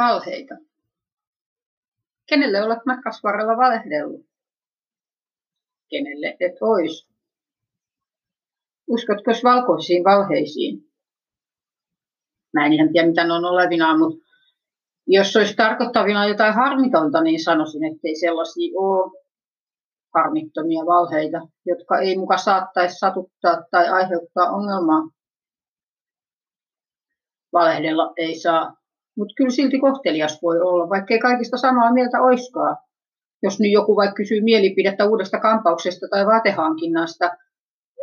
Valheita. Kenelle olet matkas varrella valehdellut? Kenelle et ois? Uskotko valkoisiin valheisiin? Mä en ihan tiedä, mitä ne on olevinaan, mutta jos olisi tarkoittavina jotain harmitonta, niin sanoisin, että ei sellaisia ole harmittomia valheita, jotka ei muka saattaisi satuttaa tai aiheuttaa ongelmaa. Valehdella ei saa, mutta kyllä silti kohtelias voi olla, vaikkei kaikista samaa mieltä oiskaan. Jos nyt joku vaikka kysyy mielipidettä uudesta kampauksesta tai vaatehankinnasta,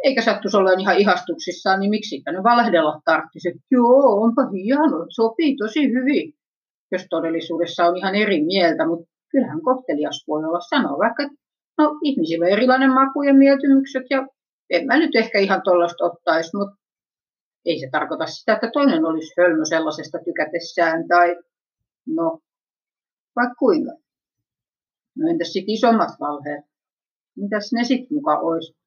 eikä sattuisi olla ihan ihastuksissaan, niin miksi ne valehdella tarvitsisi? Joo, onpa hieno, sopii tosi hyvin. Jos todellisuudessa on ihan eri mieltä, mutta kyllähän kohtelias voi olla sanoa vaikka, no ihmisillä on erilainen maku ja mieltymykset ja en mä nyt ehkä ihan tuollaista ottaisi, mutta ei se tarkoita sitä, että toinen olisi hölmö sellaisesta tykätessään tai no vaikka kuinka. No entäs sitten isommat valheet? Mitäs ne sitten mukaan olisi?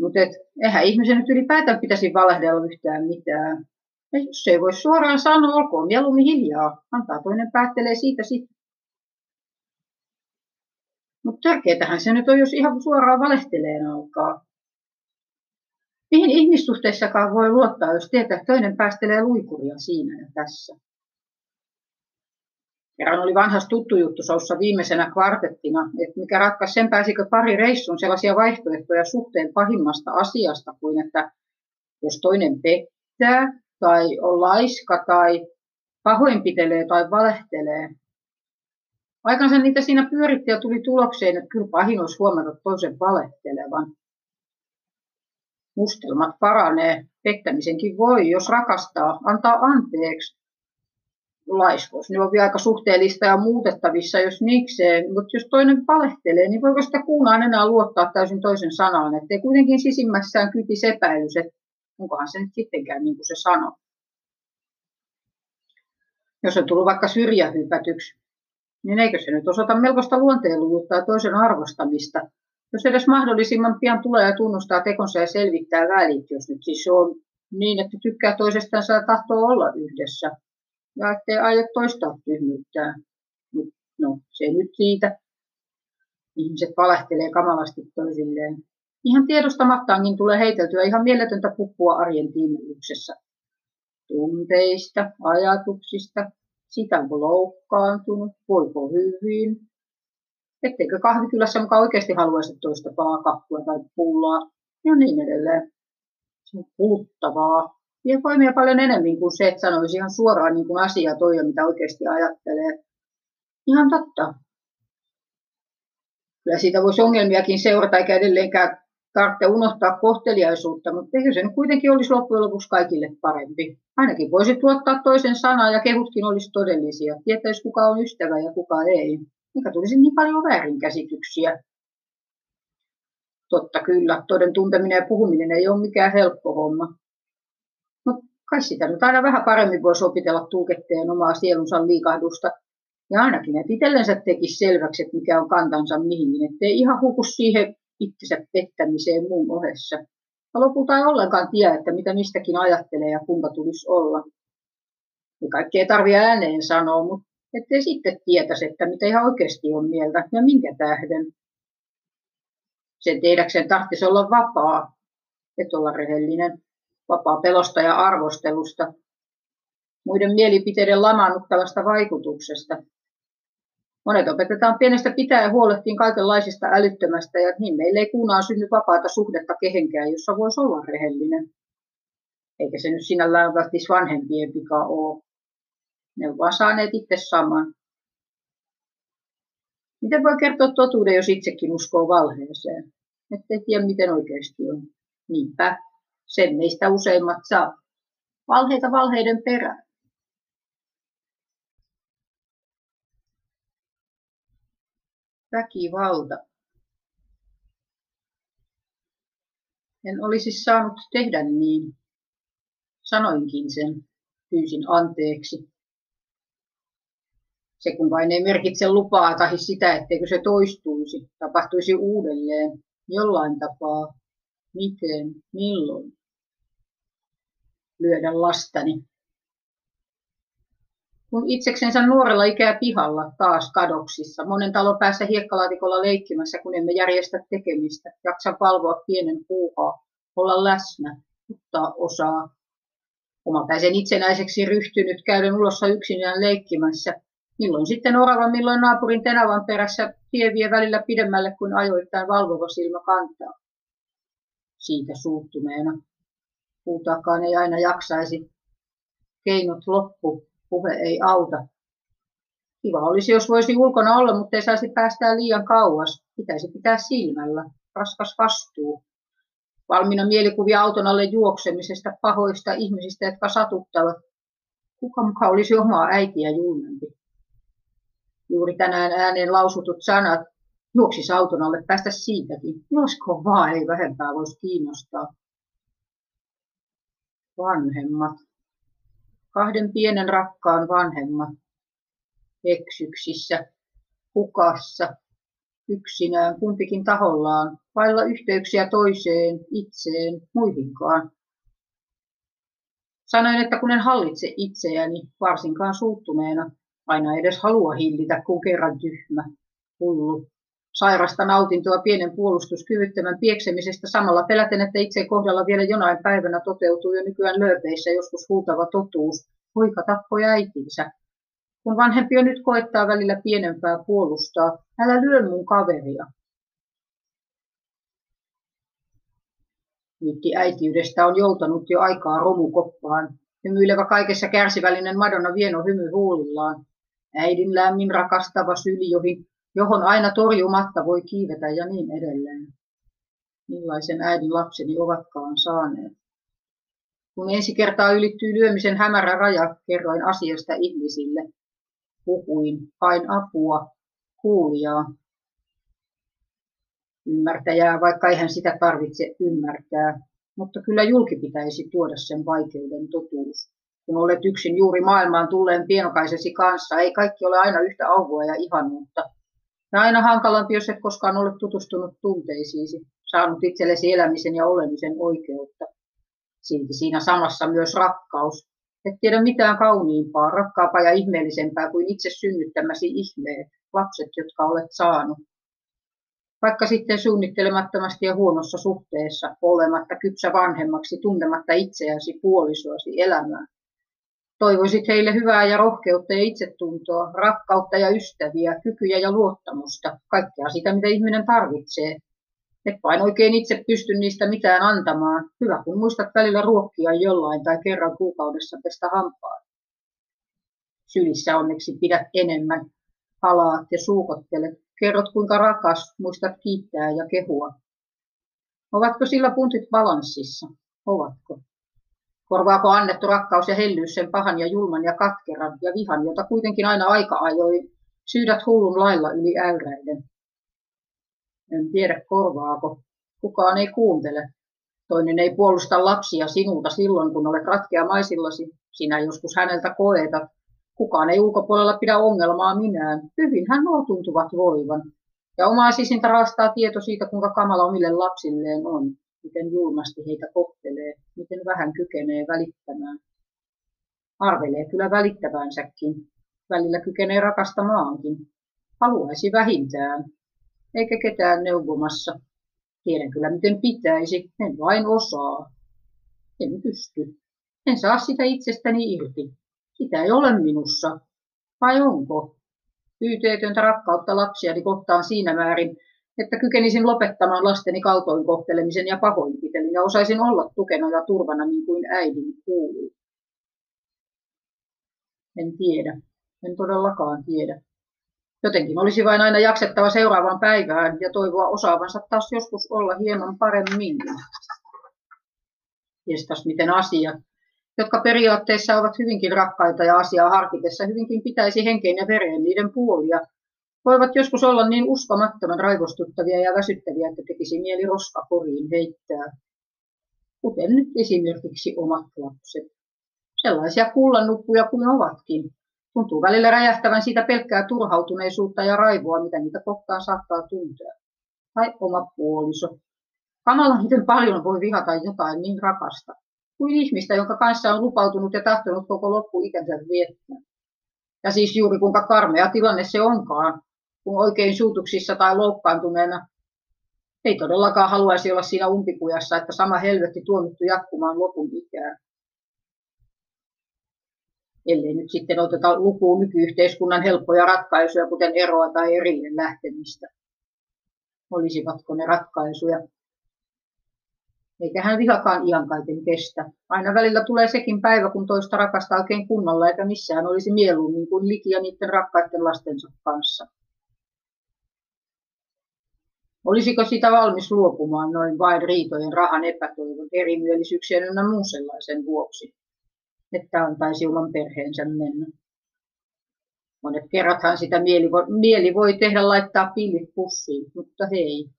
Mutta eihän ihmisen nyt ylipäätään pitäisi valehdella yhtään mitään. Ja jos ei voi suoraan sanoa, olkoon mieluummin hiljaa. Antaa toinen päättelee siitä sitten. Mutta tärkeätähän se nyt on, jos ihan suoraan valehteleen alkaa. Mihin ihmissuhteissakaan voi luottaa, jos tietää, että toinen päästelee luikuria siinä ja tässä. Kerran oli vanhas tuttu juttu soussa viimeisenä kvartettina, että mikä ratkaisi sen pääsikö pari reissun sellaisia vaihtoehtoja suhteen pahimmasta asiasta kuin, että jos toinen pettää tai on laiska tai pahoinpitelee tai valehtelee. Aikansa niitä siinä pyöritti ja tuli tulokseen, että kyllä pahin olisi huomata toisen valehtelevan. Mustelmat paranee, pettämisenkin voi, jos rakastaa, antaa anteeksi, laiskous. Ne on vielä aika suhteellista ja muutettavissa, jos niikseen. Mutta jos toinen palehtelee, niin voiko sitä kuunaan enää luottaa täysin toisen sanaan? Että ei kuitenkin sisimmässään kytis epäilys, että onkohan se nyt sittenkään niin kuin se sanoo. Jos on tullut vaikka syrjähypätyksi, niin eikö se nyt osoita melkoista luonteenluvuutta ja toisen arvostamista, jos edes mahdollisimman pian tulee ja tunnustaa tekonsa ja selvittää välit, jos nyt siis on niin, että tykkää toisestansa ja tahtoo olla yhdessä ja ettei aio toistaa tyhmyyttää. No, se nyt siitä. Ihmiset valehtelee kamalasti toisilleen. Ihan tiedostamattaankin tulee heiteltyä ihan mieletöntä puppua arjen tiimelyksessä. Tunteista, ajatuksista, sitä onko loukkaantunut, voiko hyvin, etteikö kahvikylässä mukaan oikeasti haluaisi toista kakkua tai pullaa ja niin edelleen. Se on kuluttavaa vie voimia paljon enemmän kuin se, että sanoisi ihan suoraan niin kuin asia toi mitä oikeasti ajattelee. Ihan totta. Kyllä siitä voisi ongelmiakin seurata eikä edelleenkään tarvitse unohtaa kohteliaisuutta, mutta eikö se kuitenkin olisi loppujen lopuksi kaikille parempi. Ainakin voisi tuottaa toisen sanaa ja kehutkin olisi todellisia. Tietäisi kuka on ystävä ja kuka ei. Mikä tulisi niin paljon väärinkäsityksiä. Totta kyllä, toden tunteminen ja puhuminen ei ole mikään helppo homma kai sitä nyt aina vähän paremmin voisi opitella tuuketteen omaa sielunsa liikahdusta. Ja ainakin, että itsellensä tekisi selväksi, että mikä on kantansa mihin, ettei ihan huku siihen itsensä pettämiseen muun ohessa. Ja lopulta ei ollenkaan tiedä, että mitä mistäkin ajattelee ja kuinka tulisi olla. Ja kaikkea ei tarvitse ääneen sanoa, mutta ettei sitten tietäisi, että mitä ihan oikeasti on mieltä ja minkä tähden. Sen tehdäkseen tarvitsisi olla vapaa, et olla rehellinen vapaa pelosta ja arvostelusta, muiden mielipiteiden lamaannuttavasta vaikutuksesta. Monet opetetaan pienestä pitää huolehtiin kaikenlaisista älyttömästä ja niin meille ei kuunaan synny vapaata suhdetta kehenkään, jossa voisi olla rehellinen. Eikä se nyt sinällään välttis vanhempien pika ole. Ne ovat vaan saaneet itse saman. Miten voi kertoa totuuden, jos itsekin uskoo valheeseen? Ettei tiedä, miten oikeasti on. Niinpä, sen meistä useimmat saa. Valheita valheiden perään. Väkivalta. En olisi saanut tehdä niin. Sanoinkin sen, pyysin anteeksi. Se kun vain ei merkitse lupaa tai sitä, etteikö se toistuisi, tapahtuisi uudelleen jollain tapaa, miten, milloin lyödä lastani. kun itseksensä nuorella ikää pihalla taas kadoksissa, monen talon päässä hiekkalaatikolla leikkimässä, kun emme järjestä tekemistä, jaksa valvoa pienen puuhaa, olla läsnä, ottaa osaa. Omapäisen itsenäiseksi ryhtynyt käydä ulossa yksinään leikkimässä, milloin sitten orava, milloin naapurin tenavan perässä tie vie välillä pidemmälle kuin ajoittain valvova silmä kantaa. Siitä suuttuneena. Puutaakaan ei aina jaksaisi. Keinot loppu, puhe ei auta. Kiva olisi, jos voisi ulkona olla, mutta ei saisi päästää liian kauas. Pitäisi pitää silmällä. Raskas vastuu. Valmiina mielikuvia auton alle juoksemisesta, pahoista ihmisistä, jotka satuttavat. Kuka muka olisi omaa äitiä julmempi? Juuri tänään ääneen lausutut sanat, juoksis auton alle, päästä siitäkin. Josko vaan ei vähempää voisi kiinnostaa. Vanhemmat kahden pienen rakkaan vanhemmat, eksyksissä, hukassa, yksinään, kumpikin tahollaan, vailla yhteyksiä toiseen, itseen, muihinkaan. Sanoin, että kun en hallitse itseäni, varsinkaan suuttuneena, aina edes halua hillitä, kun kerran tyhmä, hullu, sairasta nautintoa pienen puolustuskyvyttömän pieksemisestä samalla peläten, että itse kohdalla vielä jonain päivänä toteutuu jo nykyään lööpeissä joskus huutava totuus. Poika tappoi äitinsä. Kun vanhempi jo nyt koettaa välillä pienempää puolustaa, älä lyö mun kaveria. Myytti äitiydestä on joutanut jo aikaa romukoppaan. Hymyilevä kaikessa kärsivällinen Madonna vieno hymy huulillaan. Äidin lämmin rakastava syli, johon aina torjumatta voi kiivetä ja niin edelleen. Millaisen äidin lapseni ovatkaan saaneet. Kun ensi kertaa ylittyy lyömisen hämärä raja, kerroin asiasta ihmisille. Puhuin, hain apua, kuulijaa. Ymmärtäjää, vaikka eihän sitä tarvitse ymmärtää, mutta kyllä julki pitäisi tuoda sen vaikeuden totuus. Kun olet yksin juuri maailmaan tulleen pienokaisesi kanssa, ei kaikki ole aina yhtä auvoa ja ihanuutta. Ja aina hankalampi, jos et koskaan ole tutustunut tunteisiisi, saanut itsellesi elämisen ja olemisen oikeutta. Silti siinä samassa myös rakkaus. Et tiedä mitään kauniimpaa, rakkaampaa ja ihmeellisempää kuin itse synnyttämäsi ihmeet, lapset, jotka olet saanut. Vaikka sitten suunnittelemattomasti ja huonossa suhteessa, olematta kypsä vanhemmaksi, tuntematta itseäsi, puolisoasi, elämää. Toivoisit heille hyvää ja rohkeutta ja itsetuntoa, rakkautta ja ystäviä, kykyjä ja luottamusta, kaikkea sitä, mitä ihminen tarvitsee. Et vain oikein itse pysty niistä mitään antamaan. Hyvä, kun muistat välillä ruokkia jollain tai kerran kuukaudessa pestä hampaa. Sylissä onneksi pidät enemmän. Palaat ja suukottelet. Kerrot kuinka rakas, muistat kiittää ja kehua. Ovatko sillä puntit balanssissa? Ovatko? Korvaako annettu rakkaus ja hellyys sen pahan ja julman ja katkeran ja vihan, jota kuitenkin aina aika ajoi syydät hullun lailla yli äyräiden? En tiedä korvaako. Kukaan ei kuuntele. Toinen ei puolusta lapsia sinulta silloin, kun olet maisillasi. Sinä joskus häneltä koetat. Kukaan ei ulkopuolella pidä ongelmaa minään. Hyvin hän nuo tuntuvat voivan. Ja omaa sisintä raastaa tieto siitä, kuinka kamala omille lapsilleen on miten julmasti heitä kohtelee, miten vähän kykenee välittämään. Arvelee kyllä välittävänsäkin, välillä kykenee rakastamaankin. Haluaisi vähintään, eikä ketään neuvomassa. Tiedän kyllä miten pitäisi, en vain osaa. En pysty. En saa sitä itsestäni irti. Sitä ei ole minussa. Vai onko? Pyyteetöntä rakkautta lapsiani kohtaan siinä määrin, että kykenisin lopettamaan lasteni kaltoinkohtelemisen ja pahoinpitelyn ja osaisin olla tukena ja turvana niin kuin äidin kuuluu. En tiedä. En todellakaan tiedä. Jotenkin olisi vain aina jaksettava seuraavaan päivään ja toivoa osaavansa taas joskus olla hieman paremmin. Jestas miten asiat, jotka periaatteessa ovat hyvinkin rakkaita ja asiaa harkitessa hyvinkin pitäisi henkeen ja vereen niiden puolia, voivat joskus olla niin uskomattoman raivostuttavia ja väsyttäviä, että tekisi mieli roskakoriin heittää. Kuten nyt esimerkiksi omat lapset. Sellaisia kullannuppuja kuin ovatkin. Tuntuu välillä räjähtävän siitä pelkkää turhautuneisuutta ja raivoa, mitä niitä kohtaan saattaa tuntea. Tai oma puoliso. Kamala, miten paljon voi vihata jotain niin rakasta kuin ihmistä, jonka kanssa on lupautunut ja tahtonut koko loppuikänsä viettää. Ja siis juuri kuinka karmea tilanne se onkaan, kun oikein suutuksissa tai loukkaantuneena ei todellakaan haluaisi olla siinä umpikujassa, että sama helvetti tuomittu jatkumaan lopun ikään. Ellei nyt sitten oteta lukuun nykyyhteiskunnan helppoja ratkaisuja, kuten eroa tai erille lähtemistä. Olisivatko ne ratkaisuja? Eikä hän vihakaan ian kaiken kestä. Aina välillä tulee sekin päivä, kun toista rakastaa oikein kunnolla, eikä missään olisi mieluummin kuin likiä niiden rakkaiden lastensa kanssa. Olisiko sitä valmis luopumaan noin vain riitojen, rahan, epätoivon, erimielisyyksien ynnä muun sellaisen vuoksi, että antaisi oman perheensä mennä? Monet kerrathan sitä mieli voi, mieli voi tehdä laittaa pillit pussiin, mutta hei,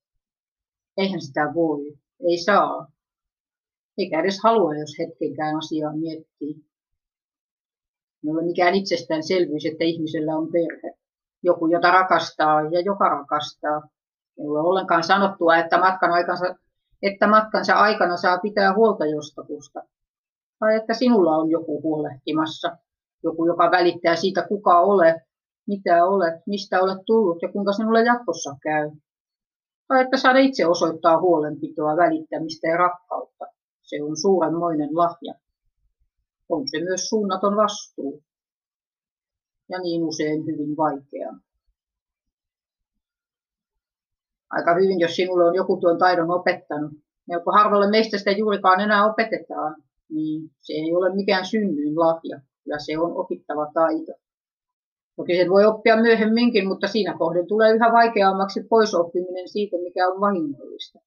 eihän sitä voi, ei saa. Eikä edes halua, jos hetkenkään asiaa miettii. Ei ole mikään itsestäänselvyys, että ihmisellä on perhe. Joku, jota rakastaa ja joka rakastaa. Ei ole ollenkaan sanottua, että matkan, aikansa, että matkansa aikana saa pitää huolta jostakusta. Tai että sinulla on joku huolehtimassa. Joku, joka välittää siitä, kuka olet, mitä olet, mistä olet tullut ja kuinka sinulle jatkossa käy. Tai että saada itse osoittaa huolenpitoa, välittämistä ja rakkautta. Se on suurenmoinen lahja. On se myös suunnaton vastuu. Ja niin usein hyvin vaikea. Aika hyvin, jos sinulle on joku tuon taidon opettanut. Melko harvalle meistä sitä juurikaan enää opetetaan, niin se ei ole mikään synnyin lahja. Ja se on opittava taito. Toki sen voi oppia myöhemminkin, mutta siinä kohden tulee yhä vaikeammaksi pois oppiminen siitä, mikä on vahingollista.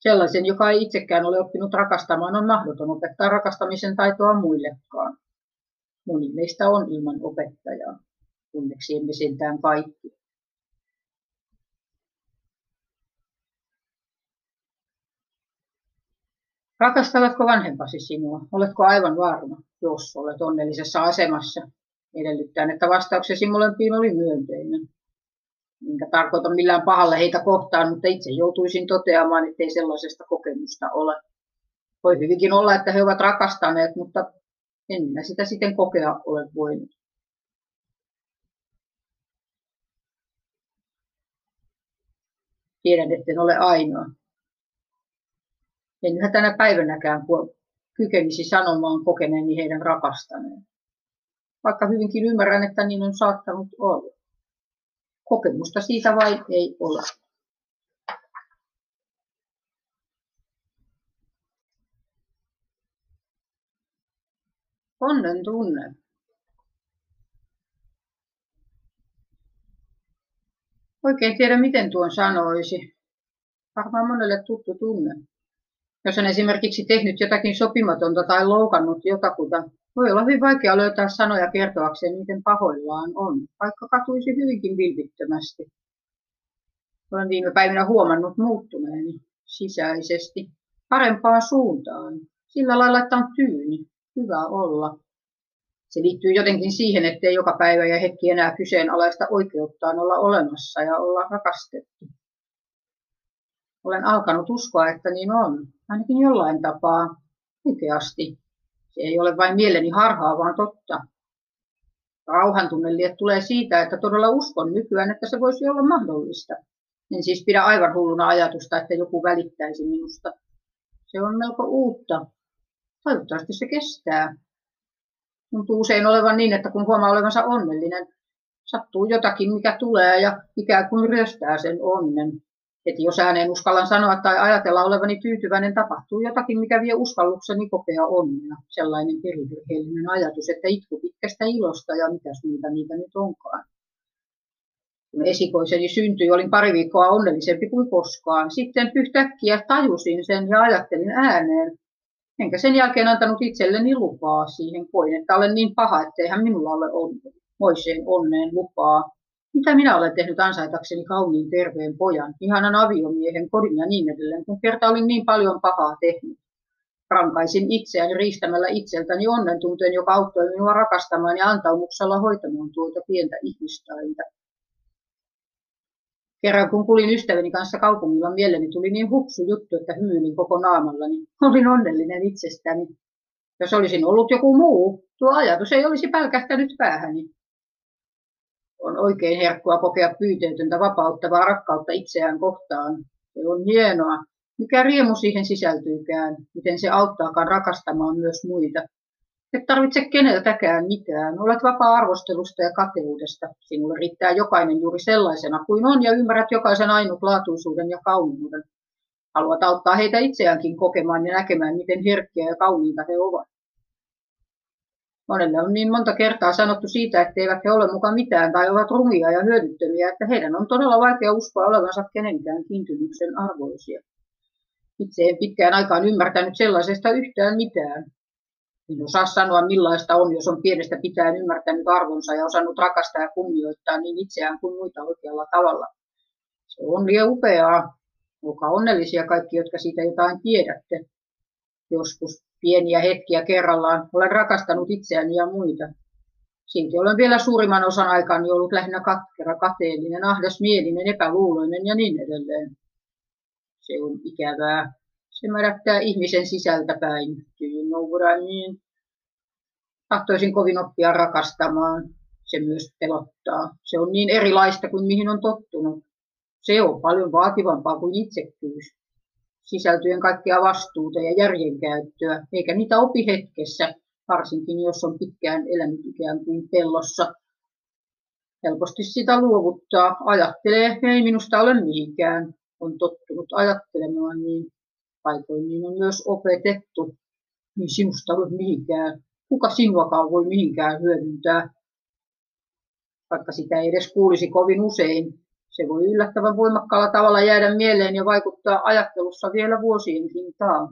Sellaisen, joka ei itsekään ole oppinut rakastamaan, on mahdoton opettaa rakastamisen taitoa muillekaan. Moni meistä on ilman opettajaa. Onneksi emme sentään kaikki. Rakastavatko vanhempasi sinua? Oletko aivan varma, jos olet onnellisessa asemassa? Edellyttäen, että vastauksesi molempiin oli myönteinen. Minkä tarkoitan millään pahalle heitä kohtaan, mutta itse joutuisin toteamaan, ettei sellaisesta kokemusta ole. Voi hyvinkin olla, että he ovat rakastaneet, mutta en minä sitä sitten kokea ole voinut. Tiedän, etten ole ainoa. En yhä tänä päivänäkään kykenisi sanomaan kokeneeni heidän rakastaneen. Vaikka hyvinkin ymmärrän, että niin on saattanut olla. Kokemusta siitä vain ei ole. Onnen tunne. Oikein tiedä, miten tuon sanoisi. Varmaan monelle tuttu tunne. Jos on esimerkiksi tehnyt jotakin sopimatonta tai loukannut jotakuta, voi olla hyvin vaikea löytää sanoja kertoakseen, miten pahoillaan on, vaikka katuisi hyvinkin vilpittömästi. Olen viime päivinä huomannut muuttuneeni sisäisesti parempaan suuntaan, sillä lailla, että on tyyni, hyvä olla. Se liittyy jotenkin siihen, ettei joka päivä ja hetki enää kyseenalaista oikeuttaan olla olemassa ja olla rakastettu. Olen alkanut uskoa, että niin on, ainakin jollain tapaa, oikeasti. Se ei ole vain mieleni harhaa, vaan totta. Rauhan tulee siitä, että todella uskon nykyään, että se voisi olla mahdollista. En siis pidä aivan hulluna ajatusta, että joku välittäisi minusta. Se on melko uutta. Toivottavasti se kestää. Tuntuu usein olevan niin, että kun huomaa olevansa onnellinen, sattuu jotakin, mikä tulee ja ikään kuin ryöstää sen onnen. Heti jos ääneen uskallan sanoa tai ajatella olevani tyytyväinen, tapahtuu jotakin, mikä vie uskallukseni kokea onnea. Sellainen perivirheellinen ajatus, että itku pitkästä ilosta ja mitäs niitä niitä nyt onkaan. Kun esikoiseni syntyi, olin pari viikkoa onnellisempi kuin koskaan. Sitten yhtäkkiä tajusin sen ja ajattelin ääneen. Enkä sen jälkeen antanut itselleni lupaa siihen. Koin, että olen niin paha, etteihän minulla ole onne, moiseen onneen lupaa. Mitä minä olen tehnyt ansaitakseni kauniin terveen pojan, ihanan aviomiehen, kodin ja niin edelleen, kun kerta olin niin paljon pahaa tehnyt. Rankaisin itseäni riistämällä itseltäni onnen tunteen, joka auttoi minua rakastamaan ja antaumuksella hoitamaan tuota pientä ihmistainta. Kerran kun kulin ystäväni kanssa kaupungilla, mieleni tuli niin hupsu juttu, että hymyilin koko naamallani. Olin onnellinen itsestäni. Jos olisin ollut joku muu, tuo ajatus ei olisi pälkähtänyt päähäni. On oikein herkkua kokea pyyteetöntä vapauttavaa rakkautta itseään kohtaan. Se on hienoa. Mikä riemu siihen sisältyykään, miten se auttaakaan rakastamaan myös muita. Et tarvitse keneltäkään mitään. Olet vapaa arvostelusta ja kateudesta. Sinulle riittää jokainen juuri sellaisena kuin on ja ymmärrät jokaisen ainutlaatuisuuden ja kauniuden. Haluat auttaa heitä itseäänkin kokemaan ja näkemään, miten herkkiä ja kauniita he ovat. Monelle on niin monta kertaa sanottu siitä, että eivät he ole mukaan mitään tai ovat rumia ja hyödyttömiä, että heidän on todella vaikea uskoa olevansa kenenkään kiintymyksen arvoisia. Itse en pitkään aikaan ymmärtänyt sellaisesta yhtään mitään. En osaa sanoa millaista on, jos on pienestä pitäen ymmärtänyt arvonsa ja osannut rakastaa ja kunnioittaa niin itseään kuin muita oikealla tavalla. Se on liian upeaa. Olkaa onnellisia kaikki, jotka siitä jotain tiedätte. Joskus pieniä hetkiä kerrallaan olen rakastanut itseäni ja muita. Silti olen vielä suurimman osan aikaan ollut lähinnä katkera, kateellinen, ahdasmielinen, epäluuloinen ja niin edelleen. Se on ikävää. Se märättää ihmisen sisältä päin. Do you know what I mean? Tahtoisin kovin oppia rakastamaan. Se myös pelottaa. Se on niin erilaista kuin mihin on tottunut. Se on paljon vaativampaa kuin itsekkyys. Sisältyen kaikkea vastuuta ja järjenkäyttöä, eikä niitä opi hetkessä, varsinkin jos on pitkään elänyt ikään kuin pellossa. Helposti sitä luovuttaa, ajattelee, ei minusta ole mihinkään, on tottunut ajattelemaan niin. Paikoin niin on myös opetettu, niin sinusta ole mihinkään. Kuka sinuakaan voi mihinkään hyödyntää? Vaikka sitä ei edes kuulisi kovin usein, se voi yllättävän voimakkaalla tavalla jäädä mieleen ja vaikuttaa ajattelussa vielä vuosienkin taa.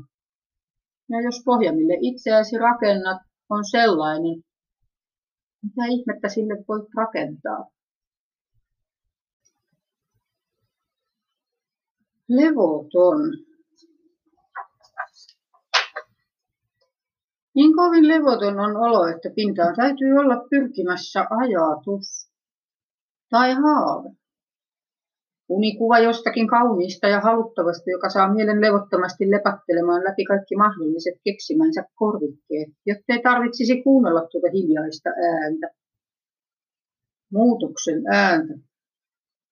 Ja jos pohja, mille itseäsi rakennat, on sellainen, mitä ihmettä sille voit rakentaa? Levoton. Niin kovin levoton on olo, että pintaan täytyy olla pyrkimässä ajatus tai haave. Unikuva jostakin kauniista ja haluttavasta, joka saa mielen levottomasti lepattelemaan läpi kaikki mahdolliset keksimänsä korvikkeet, jottei tarvitsisi kuunnella tuota hiljaista ääntä. Muutoksen ääntä.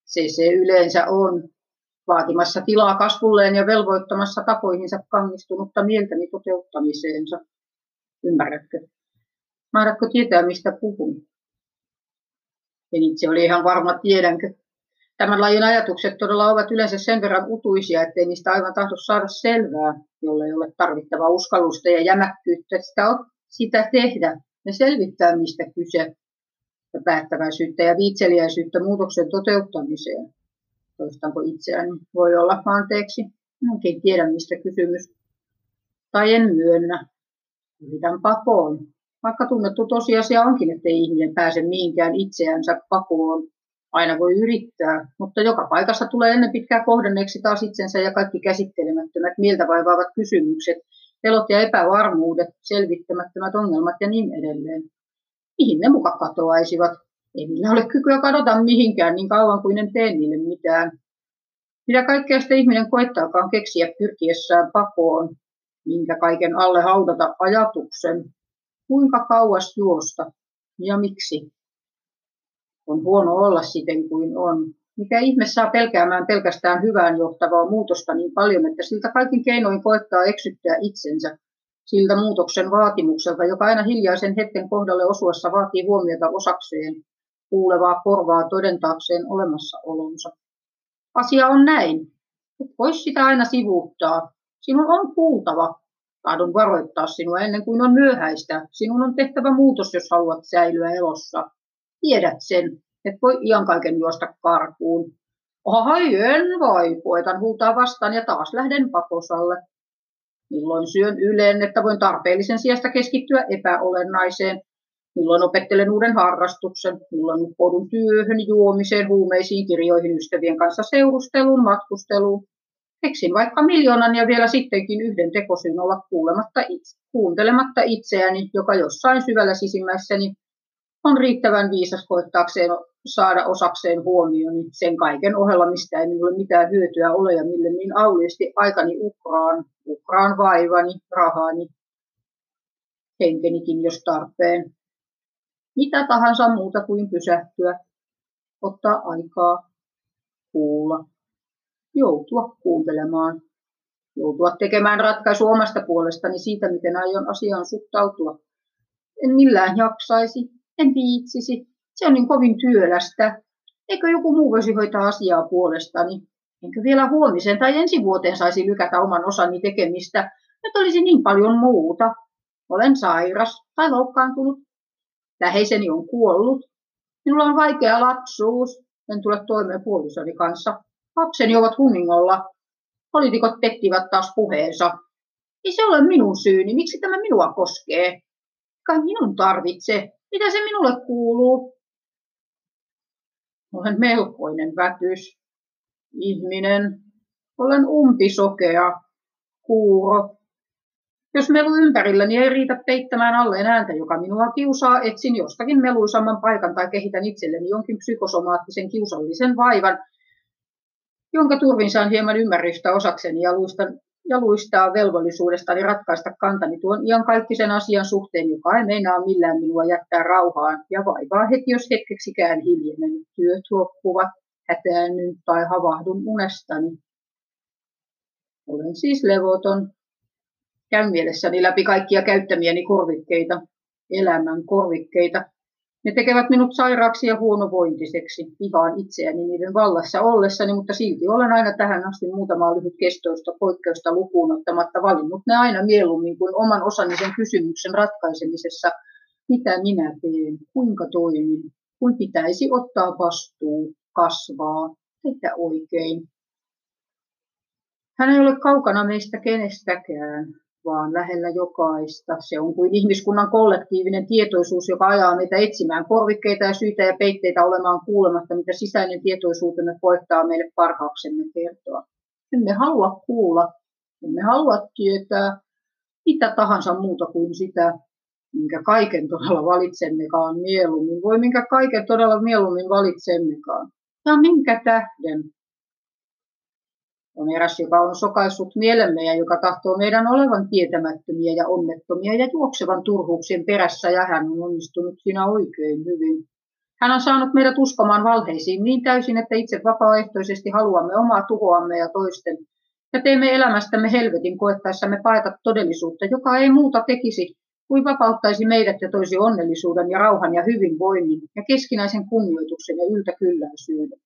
Se se yleensä on, vaatimassa tilaa kasvulleen ja velvoittamassa tapoihinsa kangistunutta mieltäni toteuttamiseensa. Ymmärrätkö? Mahdatko tietää, mistä puhun? En itse oli ihan varma, tiedänkö. Tämän lajin ajatukset todella ovat yleensä sen verran utuisia, ettei niistä aivan tahdo saada selvää, jolle ei ole tarvittavaa uskallusta ja jämäkkyyttä sitä, sitä tehdä ja selvittää, mistä kyse, ja päättäväisyyttä ja viitseliäisyyttä muutoksen toteuttamiseen. Toistanko itseäni? Voi olla anteeksi. Enkin tiedä, mistä kysymys. Tai en myönnä. Yritän pakoon. Vaikka tunnettu tosiasia onkin, ettei ihminen pääse mihinkään itseänsä pakoon, Aina voi yrittää, mutta joka paikassa tulee ennen pitkää kohdanneeksi taas itsensä ja kaikki käsittelemättömät, mieltä vaivaavat kysymykset, pelot ja epävarmuudet, selvittämättömät ongelmat ja niin edelleen. Mihin ne muka katoaisivat? Ei niillä ole kykyä kadota mihinkään niin kauan kuin en tee niille mitään. Mitä kaikkea sitä ihminen koettaakaan keksiä pyrkiessään pakoon, minkä kaiken alle haudata ajatuksen, kuinka kauas juosta ja miksi on huono olla siten kuin on. Mikä ihme saa pelkäämään pelkästään hyvään johtavaa muutosta niin paljon, että siltä kaikin keinoin koettaa eksyttää itsensä siltä muutoksen vaatimukselta, joka aina hiljaisen hetken kohdalle osuessa vaatii huomiota osakseen, kuulevaa korvaa todentaakseen olemassaolonsa. Asia on näin. Et vois sitä aina sivuuttaa. Sinun on kuultava. Tahdon varoittaa sinua ennen kuin on myöhäistä. Sinun on tehtävä muutos, jos haluat säilyä elossa. Tiedät sen, et voi ian kaiken juosta karkuun. Ai en voi, koetan huutaa vastaan ja taas lähden pakosalle. Milloin syön yleen, että voin tarpeellisen sijasta keskittyä epäolennaiseen. Milloin opettelen uuden harrastuksen, milloin uppoudun työhön, juomiseen, huumeisiin, kirjoihin, ystävien kanssa seurusteluun, matkusteluun. Keksin vaikka miljoonan ja vielä sittenkin yhden tekosyyn olla kuulematta itse, kuuntelematta itseäni, joka jossain syvällä sisimmässäni on riittävän viisas koettaakseen saada osakseen huomioon sen kaiken ohella, mistä ei minulle mitään hyötyä ole ja mille niin auliisti aikani ukraan, ukraan vaivani, rahani. henkenikin jos tarpeen. Mitä tahansa muuta kuin pysähtyä, ottaa aikaa, kuulla, joutua kuuntelemaan, joutua tekemään ratkaisu omasta puolestani siitä, miten aion asiaan suhtautua. En millään jaksaisi, en viitsisi, se on niin kovin työlästä. Eikö joku muu voisi hoitaa asiaa puolestani? Enkö vielä huomisen tai ensi vuoteen saisi lykätä oman osani tekemistä? Nyt olisi niin paljon muuta. Olen sairas tai loukkaantunut. Läheiseni on kuollut. Minulla on vaikea lapsuus. En tule toimeen puolisoni kanssa. Lapseni ovat hunningolla. Poliitikot pettivät taas puheensa. Ei se ole minun syyni. Miksi tämä minua koskee? Kai minun tarvitse. Mitä se minulle kuuluu? Olen melkoinen vätys. Ihminen. Olen umpisokea. Kuuro. Jos melu ympärilläni ei riitä peittämään alleen ääntä, joka minua kiusaa, etsin jostakin meluisamman paikan tai kehitän itselleni jonkin psykosomaattisen kiusallisen vaivan, jonka turvin saan hieman ymmärrystä osakseni ja luistan ja luistaa velvollisuudestani ratkaista kantani tuon iankaikkisen asian suhteen, joka ei meinaa millään minua jättää rauhaan ja vaivaa heti, jos hetkeksikään hiljenen työt loppuvat, hätäännyn tai havahdun unestani. Olen siis levoton. Käyn mielessäni läpi kaikkia käyttämiäni korvikkeita, elämän korvikkeita, ne tekevät minut sairaaksi ja huonovointiseksi. Vihaan itseäni niiden vallassa ollessani, mutta silti olen aina tähän asti muutamaa lyhyt kestoista poikkeusta lukuun ottamatta valinnut ne aina mieluummin kuin oman osani sen kysymyksen ratkaisemisessa, mitä minä teen, kuinka toimin, kun pitäisi ottaa vastuu, kasvaa, tehdä oikein. Hän ei ole kaukana meistä kenestäkään vaan lähellä jokaista. Se on kuin ihmiskunnan kollektiivinen tietoisuus, joka ajaa meitä etsimään korvikkeita ja syitä ja peitteitä olemaan kuulematta, mitä sisäinen tietoisuutemme koettaa meille parhaaksemme kertoa. Emme halua kuulla, emme halua tietää mitä tahansa muuta kuin sitä, minkä kaiken todella valitsemmekaan mieluummin. Voi minkä kaiken todella mieluummin valitsemmekaan. Ja minkä tähden on eräs, joka on sokaissut mielemme ja joka tahtoo meidän olevan tietämättömiä ja onnettomia ja juoksevan turhuuksien perässä ja hän on onnistunut siinä oikein hyvin. Hän on saanut meidät uskomaan valheisiin niin täysin, että itse vapaaehtoisesti haluamme omaa tuhoamme ja toisten ja teemme elämästämme helvetin koettaessamme paeta todellisuutta, joka ei muuta tekisi kuin vapauttaisi meidät ja toisi onnellisuuden ja rauhan ja hyvinvoinnin ja keskinäisen kunnioituksen ja yltäkylläisyyden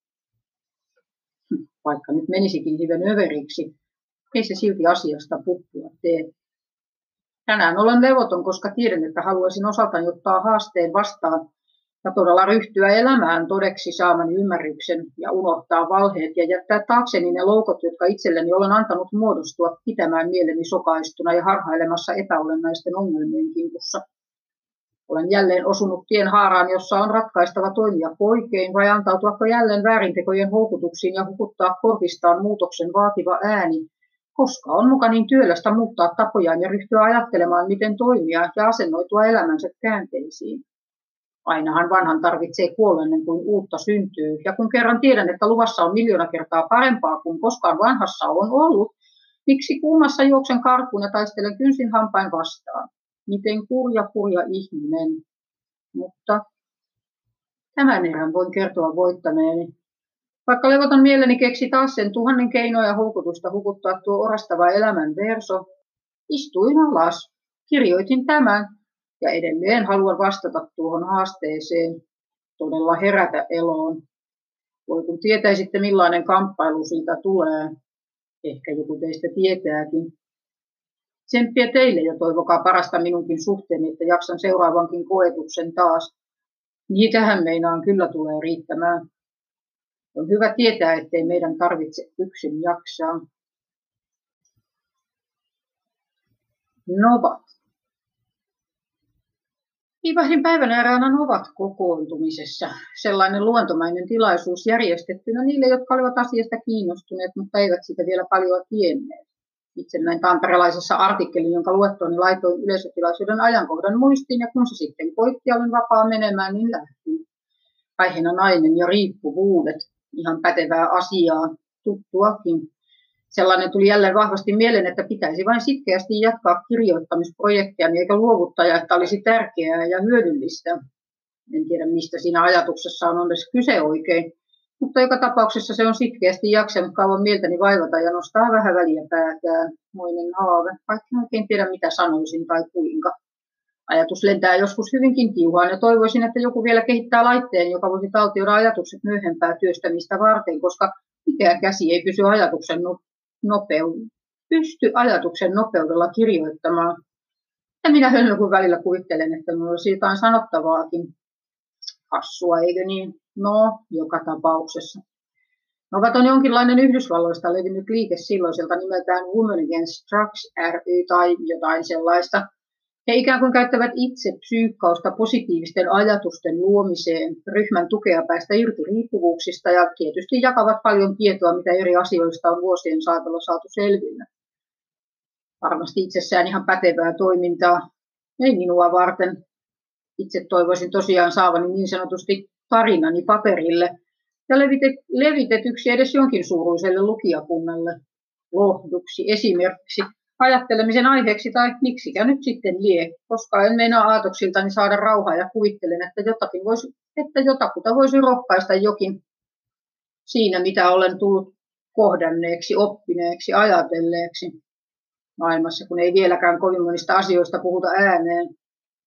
vaikka nyt menisikin hiven överiksi, ei se silti asiasta puppua tee. Tänään olen levoton, koska tiedän, että haluaisin osaltani ottaa haasteen vastaan ja todella ryhtyä elämään todeksi saamani ymmärryksen ja unohtaa valheet ja jättää taakseni ne loukot, jotka itselleni olen antanut muodostua pitämään mieleni sokaistuna ja harhailemassa epäolennaisten ongelmien kimpussa. Olen jälleen osunut tien haaraan, jossa on ratkaistava toimia oikein vai antautuako jälleen väärintekojen houkutuksiin ja hukuttaa korvistaan muutoksen vaativa ääni, koska on muka niin työlästä muuttaa tapojaan ja ryhtyä ajattelemaan, miten toimia ja asennoitua elämänsä käänteisiin. Ainahan vanhan tarvitsee kuollennen kuin uutta syntyy, ja kun kerran tiedän, että luvassa on miljoona kertaa parempaa kuin koskaan vanhassa on ollut, miksi kuumassa juoksen karkuun ja taistelen kynsin hampain vastaan? Miten kurja kurja ihminen. Mutta tämän erän voin kertoa voittaneeni. Vaikka levoton mieleni keksi taas sen tuhannen keinoja houkutusta hukuttaa tuo orastava elämän verso, istuin alas, kirjoitin tämän ja edelleen haluan vastata tuohon haasteeseen, todella herätä eloon. Voi kun tietäisitte millainen kamppailu siitä tulee. Ehkä joku teistä tietääkin. Tsemppiä teille ja toivokaa parasta minunkin suhteeni, että jaksan seuraavankin koetuksen taas. Niitähän meinaan kyllä tulee riittämään. On hyvä tietää, ettei meidän tarvitse yksin jaksaa. Novat. Ivahdin päivän eräänä Novat kokoontumisessa. Sellainen luontomainen tilaisuus järjestettynä niille, jotka olivat asiasta kiinnostuneet, mutta eivät sitä vielä paljon tienneet itse näin tamperelaisessa artikkelin, jonka luettuani laitoin yleisötilaisuuden ajankohdan muistiin, ja kun se sitten koitti olin vapaa menemään, niin lähtin. Aiheena nainen ja riippuvuudet, ihan pätevää asiaa, tuttuakin. Sellainen tuli jälleen vahvasti mieleen, että pitäisi vain sitkeästi jatkaa kirjoittamisprojektia, niin eikä luovuttaja, että olisi tärkeää ja hyödyllistä. En tiedä, mistä siinä ajatuksessa on edes kyse oikein, mutta joka tapauksessa se on sitkeästi jaksanut kauan mieltäni vaivata ja nostaa vähän väliä päätään. Moinen haave, vaikka oikein tiedä mitä sanoisin tai kuinka. Ajatus lentää joskus hyvinkin tiuhaan ja toivoisin, että joku vielä kehittää laitteen, joka voisi taltioida ajatukset myöhempää työstämistä varten, koska mikään käsi ei pysy ajatuksen nopeu- pysty ajatuksen nopeudella kirjoittamaan. Ja minä hölmö kun välillä kuvittelen, että minulla olisi jotain sanottavaakin. Hassua, eikö niin? No, joka tapauksessa. No, on jonkinlainen Yhdysvalloista levinnyt liike silloiselta nimeltään Women Against Drugs ry tai jotain sellaista. He ikään kuin käyttävät itse psyykkausta positiivisten ajatusten luomiseen, ryhmän tukea päästä irti riippuvuuksista ja tietysti jakavat paljon tietoa, mitä eri asioista on vuosien saatolla saatu selville. Varmasti itsessään ihan pätevää toimintaa, ei minua varten. Itse toivoisin tosiaan saavani niin sanotusti tarinani paperille ja levitet, levitetyksi edes jonkin suuruiselle lukijakunnalle lohduksi esimerkiksi ajattelemisen aiheeksi tai miksikä nyt sitten lie, koska en meinaa aatoksiltani saada rauhaa ja kuvittelen, että, jotakin voisi, että jotakuta voisi rohkaista jokin siinä, mitä olen tullut kohdanneeksi, oppineeksi, ajatelleeksi maailmassa, kun ei vieläkään kovin monista asioista puhuta ääneen.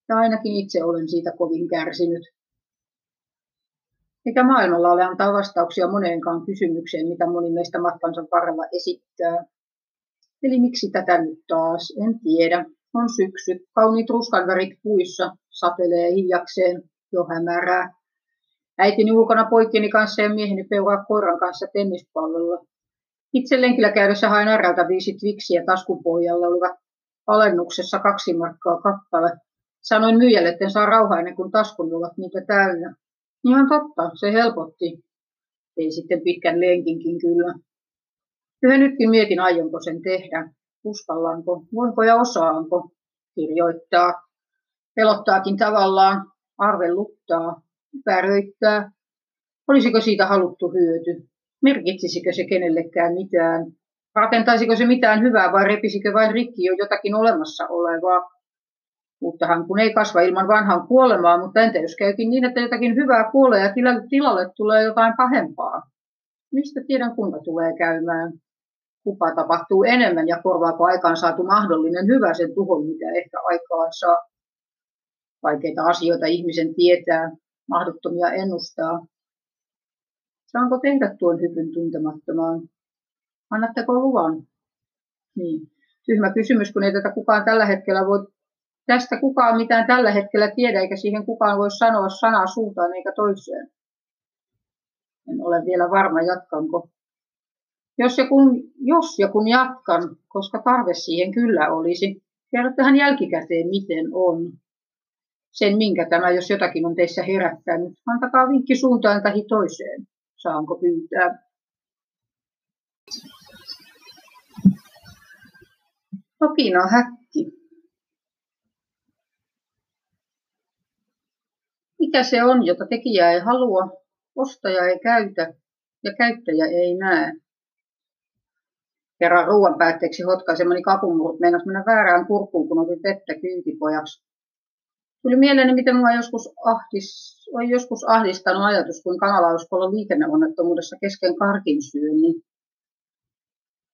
Ja ainakin itse olen siitä kovin kärsinyt. Mikä maailmalla ole antaa vastauksia moneenkaan kysymykseen, mitä moni meistä matkansa varrella esittää. Eli miksi tätä nyt taas? En tiedä. On syksy. Kauniit ruskanvärit puissa. Satelee hiljakseen. Jo hämärää. Äitini ulkona poikieni kanssa ja mieheni peuraa koiran kanssa tennispallolla. Itse lenkillä käydessä hain arralta viisi twiksiä taskun pohjalla olivat alennuksessa kaksi markkaa kappale. Sanoin myyjälle, että saa rauhaa ennen kuin taskun ovat niitä täynnä. Ihan totta, se helpotti. Ei sitten pitkän lenkinkin kyllä. Yhä nytkin mietin, aionko sen tehdä. Uskallanko, voinko ja osaanko kirjoittaa. Pelottaakin tavallaan, arveluttaa, päröittää. Olisiko siitä haluttu hyöty? Merkitsisikö se kenellekään mitään? Rakentaisiko se mitään hyvää vai repisikö vain rikki jo jotakin olemassa olevaa? Uuttahan kun ei kasva ilman vanhan kuolemaa, mutta entä jos käykin niin, että jotakin hyvää kuolee ja tilalle tulee jotain pahempaa? Mistä tiedän, kuinka tulee käymään? kuka tapahtuu enemmän ja korvaako aikaan saatu mahdollinen hyvä sen tuhon, mitä ehkä aikaan saa. Vaikeita asioita ihmisen tietää, mahdottomia ennustaa. Saanko tehdä tuon hypyn tuntemattomaan? Annatteko luvan? Niin. Tyhmä kysymys, kun ei tätä kukaan tällä hetkellä voi, tästä kukaan mitään tällä hetkellä tiedä, eikä siihen kukaan voi sanoa sanaa suuntaan eikä toiseen. En ole vielä varma, jatkanko. Jos ja, kun, jos ja kun jatkan, koska tarve siihen kyllä olisi, kerro tähän jälkikäteen, miten on. Sen, minkä tämä, jos jotakin on teissä herättänyt. Antakaa vinkki suuntaan tai toiseen. Saanko pyytää? Tokina häkki. Mikä se on, jota tekijä ei halua, ostaja ei käytä ja käyttäjä ei näe? kerran ruoan päätteeksi hotkaisemani kapumurut meinas mennä väärään kurkkuun, kun otin vettä kyytipojaksi. Tuli mieleeni, miten minua joskus, ahdis, on joskus ahdistanut ajatus, kamala olisi liikenneonnettomuudessa kesken karkin syönnin.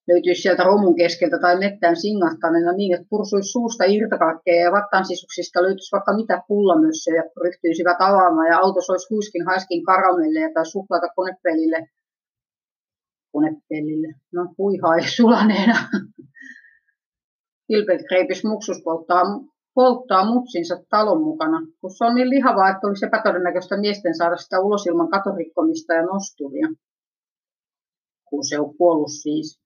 Löytyisi sieltä romun keskeltä tai mettään singahtaneena niin, että pursuisi suusta irtokakkeja ja vattan sisuksista löytyisi vaikka mitä pullamössöjä, ryhtyisivät avaamaan ja auto olisi huiskin haiskin karamelleja tai suklaata konepelille konepellille. No puihaa ei sulaneena. Kilpelkreipis muksus polttaa, polttaa mutsinsa talon mukana, kun se on niin lihavaa, että olisi epätodennäköistä miesten saada sitä ulos ilman katorikkomista ja nosturia. Kun se on kuollut siis.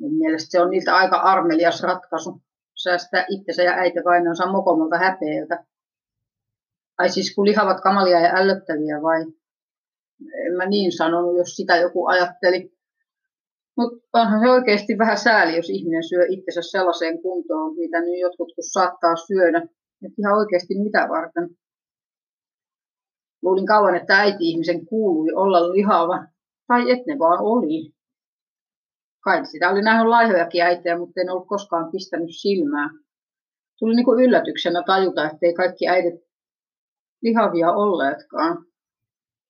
Mun mielestä se on niiltä aika armelias ratkaisu. Säästää itsensä ja äiti vainonsa mokomolta häpeältä. Ai siis kun lihavat kamalia ja ällöttäviä vai? En mä niin sanonut, jos sitä joku ajatteli. Mutta onhan se oikeasti vähän sääli, jos ihminen syö itsensä sellaiseen kuntoon, mitä nyt jotkut kun saattaa syödä. Et ihan oikeasti mitä varten. Luulin kauan, että äiti-ihmisen kuului olla lihava. Tai et ne vaan oli. Kai sitä oli nähnyt laihojakin äitejä, mutta en ollut koskaan pistänyt silmää. Tuli niin kuin yllätyksenä tajuta, ettei kaikki äidit lihavia olleetkaan.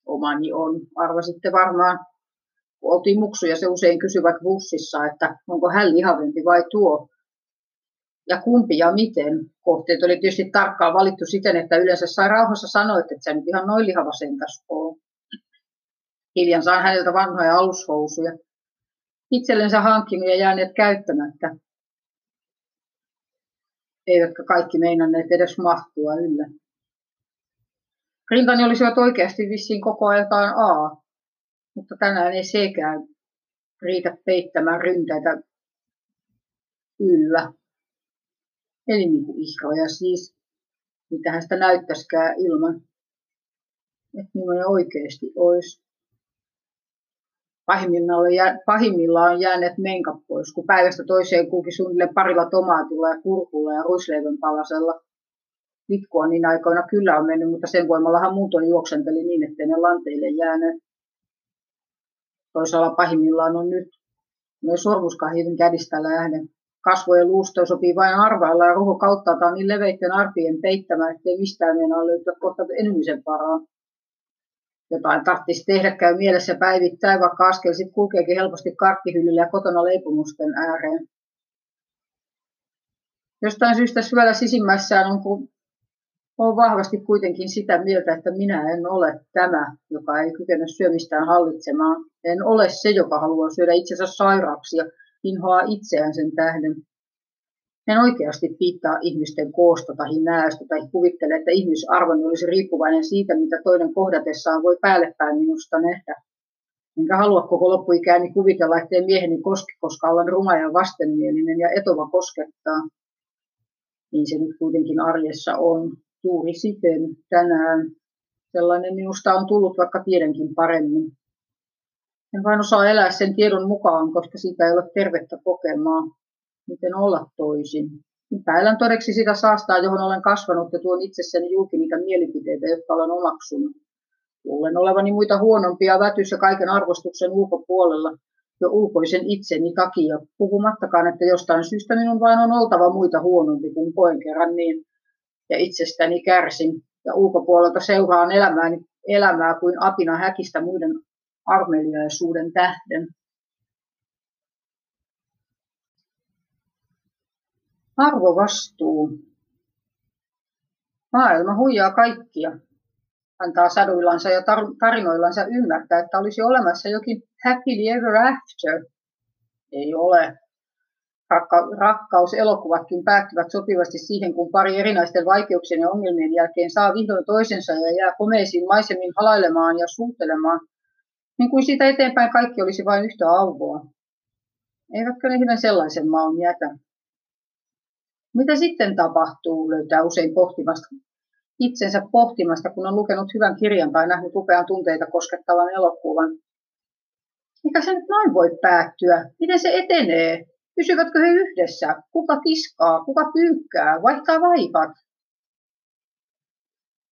Omani on, arvasitte varmaan. Kun oltiin muksuja, se usein kysyvät bussissa, että onko hän lihavempi vai tuo. Ja kumpi ja miten. Kohteet oli tietysti tarkkaan valittu siten, että yleensä sai rauhassa sanoa, että sä nyt ihan noin lihava sentäs ole. Hiljan saan häneltä vanhoja alushousuja. Itsellensä hankkinut ja jääneet käyttämättä. Eivätkä kaikki meinanneet edes mahtua yllä. Rintani olisivat oikeasti vissiin koko ajan A, mutta tänään ei sekään riitä peittämään ryntäitä yllä. Eli niin kuin ihroja siis, mitähän sitä näyttäisikään ilman, että millainen oikeasti olisi. Pahimmillaan on, jää, pahimmillaan on jääneet menkat pois, kun päivästä toiseen kulki suunnilleen parilla tomaatilla ja kurkulla ja ruisleivän palasella. Vitkua niin aikoina kyllä on mennyt, mutta sen voimallahan muutoin juoksenteli niin, ettei ne lanteille jääneet. Toisaalla pahimmillaan on nyt. Myös sormuskahivin kädistä lähden. Kasvojen luusto sopii vain arvailla ja ruho kauttaaltaan niin leveitten arpien peittämään, ettei mistään meinaa löytyä kohta enemmisen paraa. Jotain tahtisi tehdä käy mielessä päivittäin, vaikka askel sitten kulkeekin helposti karkkihyllyllä ja kotona leipumusten ääreen. Jostain syystä syvällä sisimmässään on, kun olen vahvasti kuitenkin sitä mieltä, että minä en ole tämä, joka ei kykene syömistään hallitsemaan. En ole se, joka haluaa syödä itsensä sairaaksi ja inhoaa itseään sen tähden. En oikeasti piittaa ihmisten koosta tai näöstä tai kuvittele, että ihmisarvoni olisi riippuvainen siitä, mitä toinen kohdatessaan voi päällepäin minusta nähdä. Enkä halua koko loppuikäni kuvitella, ettei mieheni koski, koska olen ruma ja vastenmielinen ja etova koskettaa. Niin se nyt kuitenkin arjessa on. Juuri siten tänään. Sellainen minusta on tullut, vaikka tiedänkin paremmin. En vain osaa elää sen tiedon mukaan, koska siitä ei ole tervettä kokemaa. Miten olla toisin? Päälän todeksi sitä saastaa, johon olen kasvanut ja tuon itsessäni julki niitä mielipiteitä, jotka olen omaksunut. Luulen olevani muita huonompia vätys ja kaiken arvostuksen ulkopuolella jo ulkoisen itseni takia, puhumattakaan, että jostain syystä minun vain on oltava muita huonompi, kun koen kerran niin, ja itsestäni kärsin, ja ulkopuolelta seuraan elämääni, elämää kuin apina häkistä muiden armeliaisuuden tähden. Arvovastuu. Maailma huijaa kaikkia. Antaa saduillansa ja tarinoillansa ymmärtää, että olisi olemassa jokin happily ever after. Ei ole. Rakka- rakkauselokuvatkin päättyvät sopivasti siihen, kun pari erinäisten vaikeuksien ja ongelmien jälkeen saa vihdoin toisensa ja jää komeisiin maisemin halailemaan ja suuttelemaan – niin kuin siitä eteenpäin kaikki olisi vain yhtä auvoa. Eivätkö ne hyvän sellaisen maun jätä? Mitä sitten tapahtuu, löytää usein pohtimasta, itsensä pohtimasta, kun on lukenut hyvän kirjan tai nähnyt upean tunteita koskettavan elokuvan. Mikä se nyt noin voi päättyä? Miten se etenee? Pysyvätkö he yhdessä? Kuka kiskaa? Kuka pyykkää? Vaihtaa vaipat?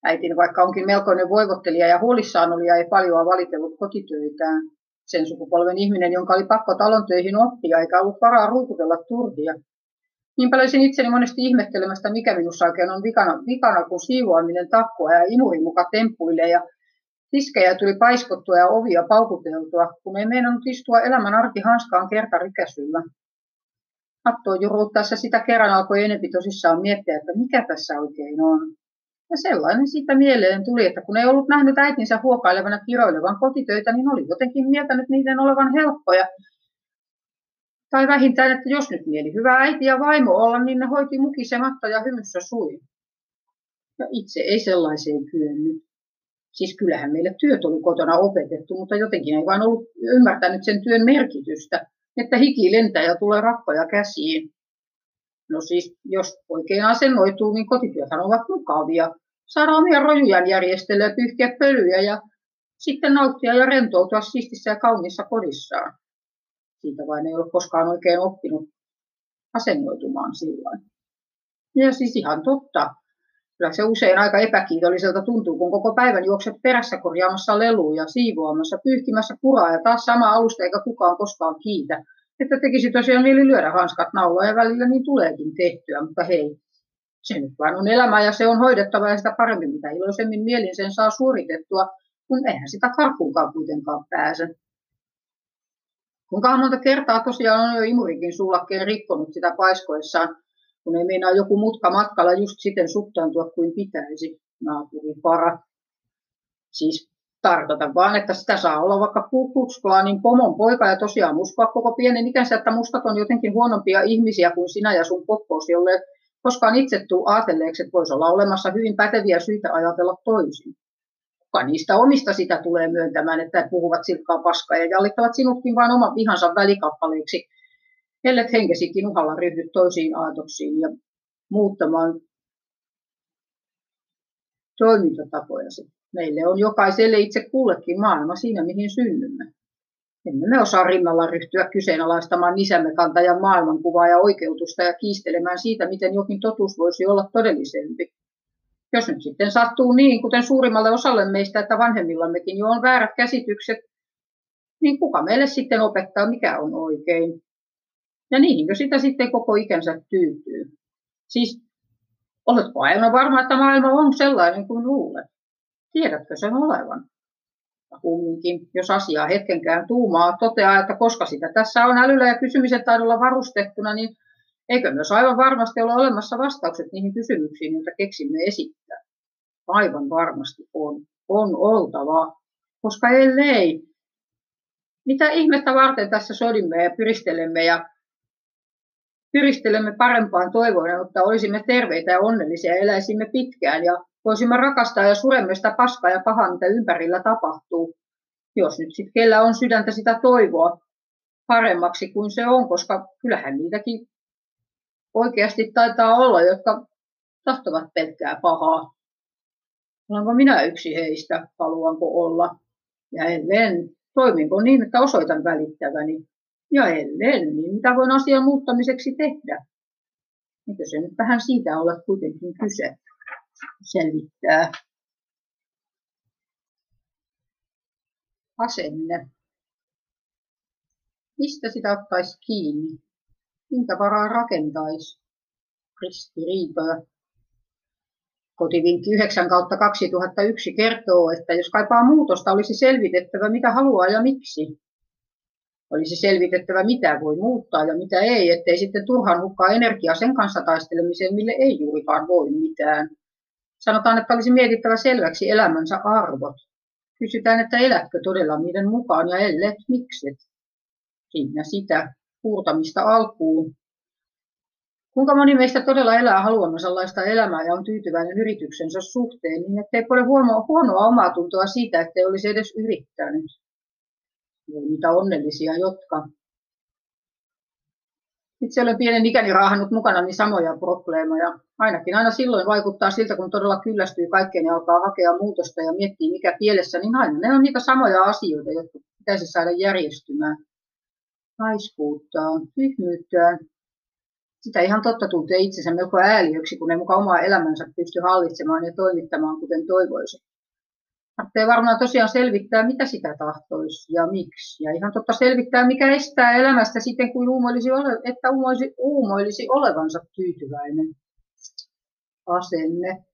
Äitini, vaikka onkin melkoinen voivottelija ja huolissaan oli ja ei paljon valitellut kotitöitään. Sen sukupolven ihminen, jonka oli pakko talon töihin oppia eikä ollut varaa ruukutella turhia. Niin löysin itseni monesti ihmettelemästä, mikä minussa oikein on vikana, vikana kun siivoaminen takkua ja imuri muka temppuilee ja tiskejä tuli paiskottua ja ovia paukuteltua, kun ei meinannut istua elämän arki hanskaan kertarikäsyllä. Hattoon juruuttaessa sitä kerran alkoi enempi tosissaan miettiä, että mikä tässä oikein on. Ja sellainen siitä mieleen tuli, että kun ei ollut nähnyt äitinsä huokailevana kiroilevan kotitöitä, niin oli jotenkin mieltänyt niiden olevan helppoja. Tai vähintään, että jos nyt mieli hyvä äiti ja vaimo olla, niin ne hoiti mukisematta ja hymyssä sui. Ja itse ei sellaiseen kyennyt. Siis kyllähän meille työt oli kotona opetettu, mutta jotenkin ei vain ollut ymmärtänyt sen työn merkitystä, että hiki lentää ja tulee rappoja käsiin. No siis, jos oikein asennoituu, niin kotityöthän ovat mukavia. Saada omia rojujaan järjestellä ja pyyhkiä pölyjä ja sitten nauttia ja rentoutua siistissä ja kauniissa kodissaan. Siitä vain ei ole koskaan oikein oppinut asennoitumaan silloin. Ja siis ihan totta. Kyllä se usein aika epäkiitolliselta tuntuu, kun koko päivän juokset perässä korjaamassa leluja, siivoamassa, pyyhkimässä kuraa ja taas sama alusta eikä kukaan koskaan kiitä. että tekisi tosiaan mieli lyödä hanskat nauloja välillä, niin tuleekin tehtyä, mutta hei, se nyt vain on elämä ja se on hoidettava ja sitä paremmin, mitä iloisemmin mielin sen saa suoritettua, kun eihän sitä karkuunkaan kuitenkaan pääse. Kuinka monta kertaa tosiaan on jo imurikin sullakkeen rikkonut sitä paiskoissaan, kun ei meinaa joku mutka matkalla just siten suttaantua kuin pitäisi, naapuri para. Siis tarkoitan vaan, että sitä saa olla vaikka Ku pomon poika ja tosiaan uskoa koko pienen ikänsä, että mustat on jotenkin huonompia ihmisiä kuin sinä ja sun poppoosi, jolle koskaan itse tuu ajatelleeksi, että voisi olla olemassa hyvin päteviä syitä ajatella toisin. Kuka niistä omista sitä tulee myöntämään, että puhuvat silkkaa paskaa ja jallittavat sinutkin vain oman vihansa välikappaleiksi, ellet henkesikin uhalla ryhdy toisiin aatoksiin ja muuttamaan toimintatapojasi. Meille on jokaiselle itse kullekin maailma siinä, mihin synnymme. Emme me osaa rinnalla ryhtyä kyseenalaistamaan isämme kantajan maailmankuvaa ja oikeutusta ja kiistelemään siitä, miten jokin totuus voisi olla todellisempi. Jos nyt sitten sattuu niin, kuten suurimmalle osalle meistä, että vanhemmillammekin jo on väärät käsitykset, niin kuka meille sitten opettaa, mikä on oikein? Ja niihinkö sitä sitten koko ikänsä tyytyy? Siis, oletko aina varma, että maailma on sellainen kuin luulet? Tiedätkö sen olevan? kumminkin, jos asiaa hetkenkään tuumaa, toteaa, että koska sitä tässä on älyllä ja kysymisen taidolla varustettuna, niin eikö myös aivan varmasti ole olemassa vastaukset niihin kysymyksiin, joita keksimme esittää? Aivan varmasti on. On oltava. Koska ellei, mitä ihmettä varten tässä sodimme ja pyristelemme ja pyristelemme parempaan toivoen, että olisimme terveitä ja onnellisia ja eläisimme pitkään ja Voisimme rakastaa ja suremme sitä paskaa ja pahaa, mitä ympärillä tapahtuu. Jos nyt sitten kellä on sydäntä sitä toivoa paremmaksi kuin se on, koska kyllähän niitäkin oikeasti taitaa olla, jotka tahtovat pelkkää pahaa. Olenko minä yksi heistä, haluanko olla? Ja ellen, toiminko niin, että osoitan välittäväni? Ja ellen, niin mitä voin asian muuttamiseksi tehdä? Eikö se nyt vähän siitä ole kuitenkin kyse? selvittää. Asenne. Mistä sitä ottaisi kiinni? Minkä varaa rakentaisi? Ristiriitoja. Kotivinkki 9 kautta 2001 kertoo, että jos kaipaa muutosta, olisi selvitettävä mitä haluaa ja miksi. Olisi selvitettävä mitä voi muuttaa ja mitä ei, ettei sitten turhaan hukkaa energiaa sen kanssa taistelemiseen, mille ei juurikaan voi mitään. Sanotaan, että olisi mietittävä selväksi elämänsä arvot. Kysytään, että elätkö todella niiden mukaan ja ellet, mikset. Siinä sitä puurtamista alkuun. Kuinka moni meistä todella elää haluamme sellaista elämää ja on tyytyväinen yrityksensä suhteen, niin ettei ole huonoa, huonoa omaa tuntoa siitä, ettei olisi edes yrittänyt. Ja niitä onnellisia, jotka itse olen pienen ikäni raahannut mukana niin samoja probleemoja. Ainakin aina silloin vaikuttaa siltä, kun todella kyllästyy kaikkeen ja alkaa hakea muutosta ja miettii mikä pielessä, niin aina ne on niitä samoja asioita, jotka pitäisi saada järjestymään. Laiskuuttaa, tyhmyyttään. Sitä ihan totta tuntee itsensä melko ääliöksi, kun ei mukaan omaa elämänsä pysty hallitsemaan ja toimittamaan kuten toivoisi. Tarvitsee varmaan tosiaan selvittää, mitä sitä tahtoisi ja miksi. Ja ihan totta selvittää, mikä estää elämästä sitten, kun uumoilisi ole, että uumoilisi, uumoilisi olevansa tyytyväinen asenne.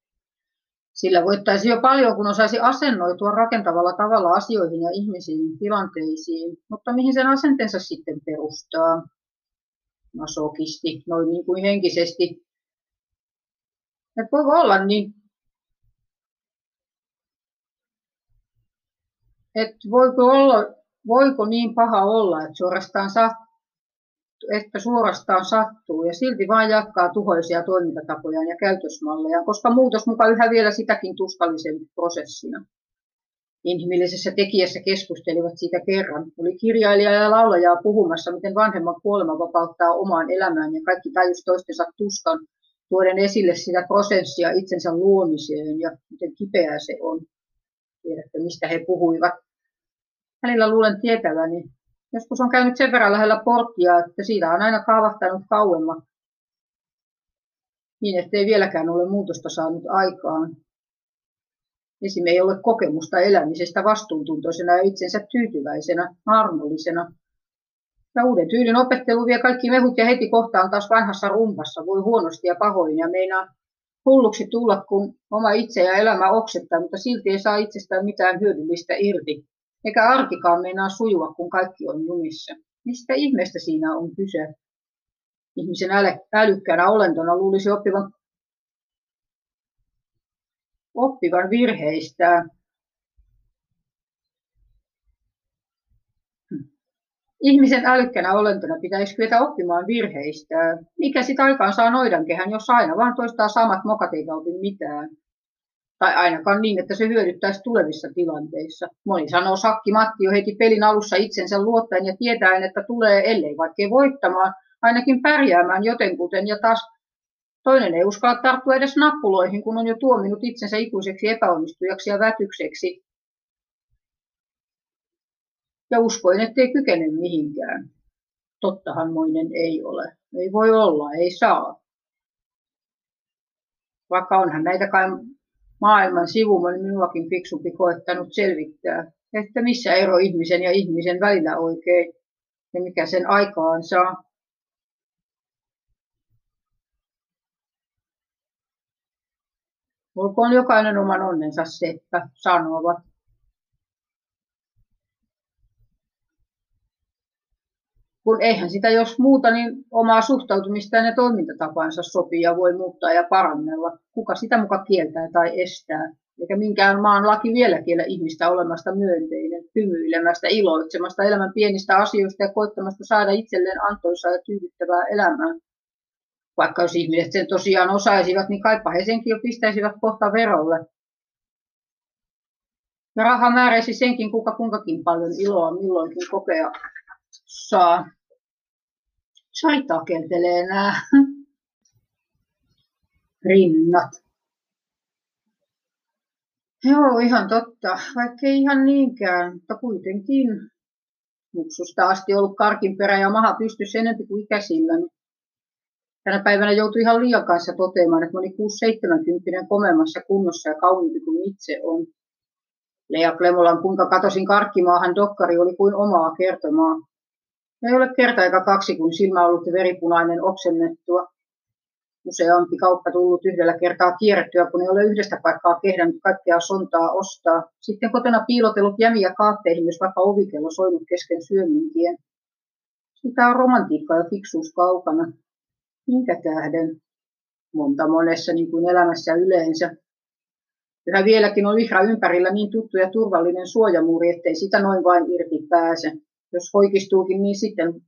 Sillä voittaisi jo paljon, kun osaisi asennoitua rakentavalla tavalla asioihin ja ihmisiin, tilanteisiin. Mutta mihin sen asenteensa sitten perustaa? Masokisti, noin niin kuin henkisesti. Et voiko olla niin että voiko, olla, voiko niin paha olla, että suorastaan, sattuu, että suorastaan sattuu ja silti vain jatkaa tuhoisia toimintatapoja ja käytösmalleja, koska muutos mukaan yhä vielä sitäkin tuskallisempi prosessina. Inhimillisessä tekijässä keskustelivat siitä kerran. Oli kirjailija ja laulaja puhumassa, miten vanhemman kuolema vapauttaa omaan elämään ja kaikki tajus toistensa tuskan, tuoden esille sitä prosessia itsensä luomiseen ja miten kipeää se on tiedätte mistä he puhuivat. Välillä luulen tietäväni. Joskus on käynyt sen verran lähellä porttia, että siitä on aina kaavahtanut kauemma. Niin, ettei vieläkään ole muutosta saanut aikaan. Esim. ei ole kokemusta elämisestä vastuuntuntoisena ja itsensä tyytyväisenä, armollisena. Ja uuden tyylin opettelu vie kaikki mehut ja heti kohtaan taas vanhassa rumpassa, voi huonosti ja pahoin ja meinaa hulluksi tulla, kun oma itse ja elämä oksettaa, mutta silti ei saa itsestään mitään hyödyllistä irti. Eikä arkikaan meinaa sujua, kun kaikki on jumissa. Mistä ihmeestä siinä on kyse? Ihmisen älykkäänä olentona luulisi oppivan, oppivan virheistään. Ihmisen älykkänä olentona pitäisi kyetä oppimaan virheistä. Mikä sitä aikaan saa noidankehän, jos aina vaan toistaa samat mokat eikä opi mitään? Tai ainakaan niin, että se hyödyttäisi tulevissa tilanteissa. Moni sanoo Sakki Matti jo heti pelin alussa itsensä luottaen ja tietäen, että tulee ellei vaikkei voittamaan, ainakin pärjäämään jotenkuten ja taas toinen ei uskalla tarttua edes nappuloihin, kun on jo tuominut itsensä ikuiseksi epäonnistujaksi ja vätykseksi ja uskoin, ettei kykene mihinkään. Tottahan moinen ei ole. Ei voi olla, ei saa. Vaikka onhan näitä kai maailman sivuman minuakin fiksumpi koettanut selvittää, että missä ero ihmisen ja ihmisen välillä oikein ja mikä sen aikaan saa. Olkoon jokainen oman onnensa seppä, sanovat. Kun eihän sitä jos muuta, niin omaa suhtautumistaan ja toimintatapansa sopii ja voi muuttaa ja parannella. Kuka sitä muka kieltää tai estää? Eikä minkään maan laki vielä kiellä ihmistä olemasta myönteinen, hymyilemästä, iloitsemasta elämän pienistä asioista ja koittamasta saada itselleen antoisaa ja tyydyttävää elämää. Vaikka jos ihmiset sen tosiaan osaisivat, niin kaipa he senkin jo pistäisivät kohta verolle. Ja raha määräisi senkin, kuka kuinkakin paljon iloa milloinkin kokea takeltelee nämä rinnat. Joo, ihan totta. Vaikka ei ihan niinkään, mutta kuitenkin muksusta asti ollut karkinperä ja maha pystyssä enempi kuin ikäisillä. Tänä päivänä joutui ihan liian kanssa toteamaan, että moni 6-70 komeammassa kunnossa ja kauniimpi kuin itse on. Lea Klemolan kuinka katosin karkkimaahan dokkari oli kuin omaa kertomaa. Ei ole kerta eikä kaksi, kun silmä ollut veripunainen oksennettua. Useampi kauppa tullut yhdellä kertaa kierrettyä, kun ei ole yhdestä paikkaa kehdannut kaikkea sontaa ostaa. Sitten kotona piilotellut jämiä kaatteihin, jos vaikka ovikello soinut kesken syömintien. Sitä on romantiikka ja fiksuus kaukana. Minkä tähden? Monta monessa, niin kuin elämässä yleensä. Yhä vieläkin on vihra ympärillä niin tuttu ja turvallinen suojamuuri, ettei sitä noin vain irti pääse jos hoikistuukin, niin sitten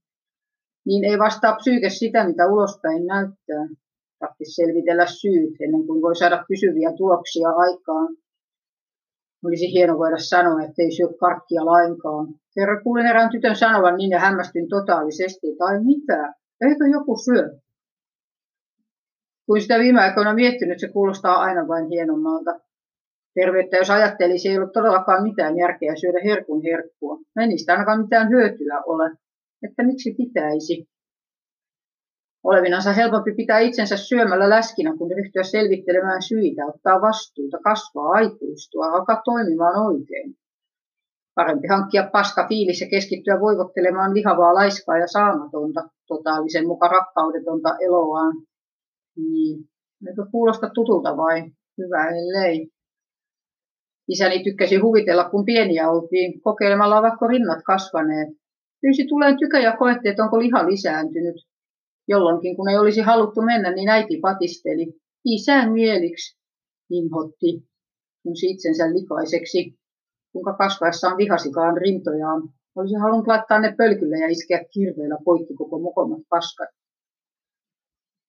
niin ei vastaa psyyke sitä, mitä ulospäin näyttää. Tarvitsisi selvitellä syyt ennen kuin voi saada pysyviä tuloksia aikaan. Olisi hieno voida sanoa, että ei syö karkkia lainkaan. Kerran kuulin erään tytön sanovan niin ja hämmästyin totaalisesti, tai mitä? Eikö joku syö? Kun sitä viime aikoina miettinyt, se kuulostaa aina vain hienommalta. Terveyttä jos ajattelisi, ei ole todellakaan mitään järkeä syödä herkun herkkua. Ei niistä ainakaan mitään hyötyä ole. Että miksi pitäisi? Olevinansa helpompi pitää itsensä syömällä läskinä, kun ryhtyä selvittelemään syitä, ottaa vastuuta, kasvaa, aikuistua, alkaa toimimaan oikein. Parempi hankkia paska fiilis ja keskittyä voivottelemaan lihavaa laiskaa ja saamatonta, totaalisen muka rakkaudetonta eloaan. Niin, eikö kuulosta tutulta vai? Hyvä ellei. Isäni tykkäsi huvitella, kun pieniä oltiin, kokeilemalla vaikka rinnat kasvaneet. Pyysi tulee tykö ja koetti, että onko liha lisääntynyt. Jolloinkin, kun ei olisi haluttu mennä, niin äiti patisteli. Isän mieliksi, inhotti, tunsi itsensä likaiseksi, kuinka kasvaessaan vihasikaan rintojaan. Olisi halunnut laittaa ne pölkylle ja iskeä kirveellä poikki koko mokomat paskat.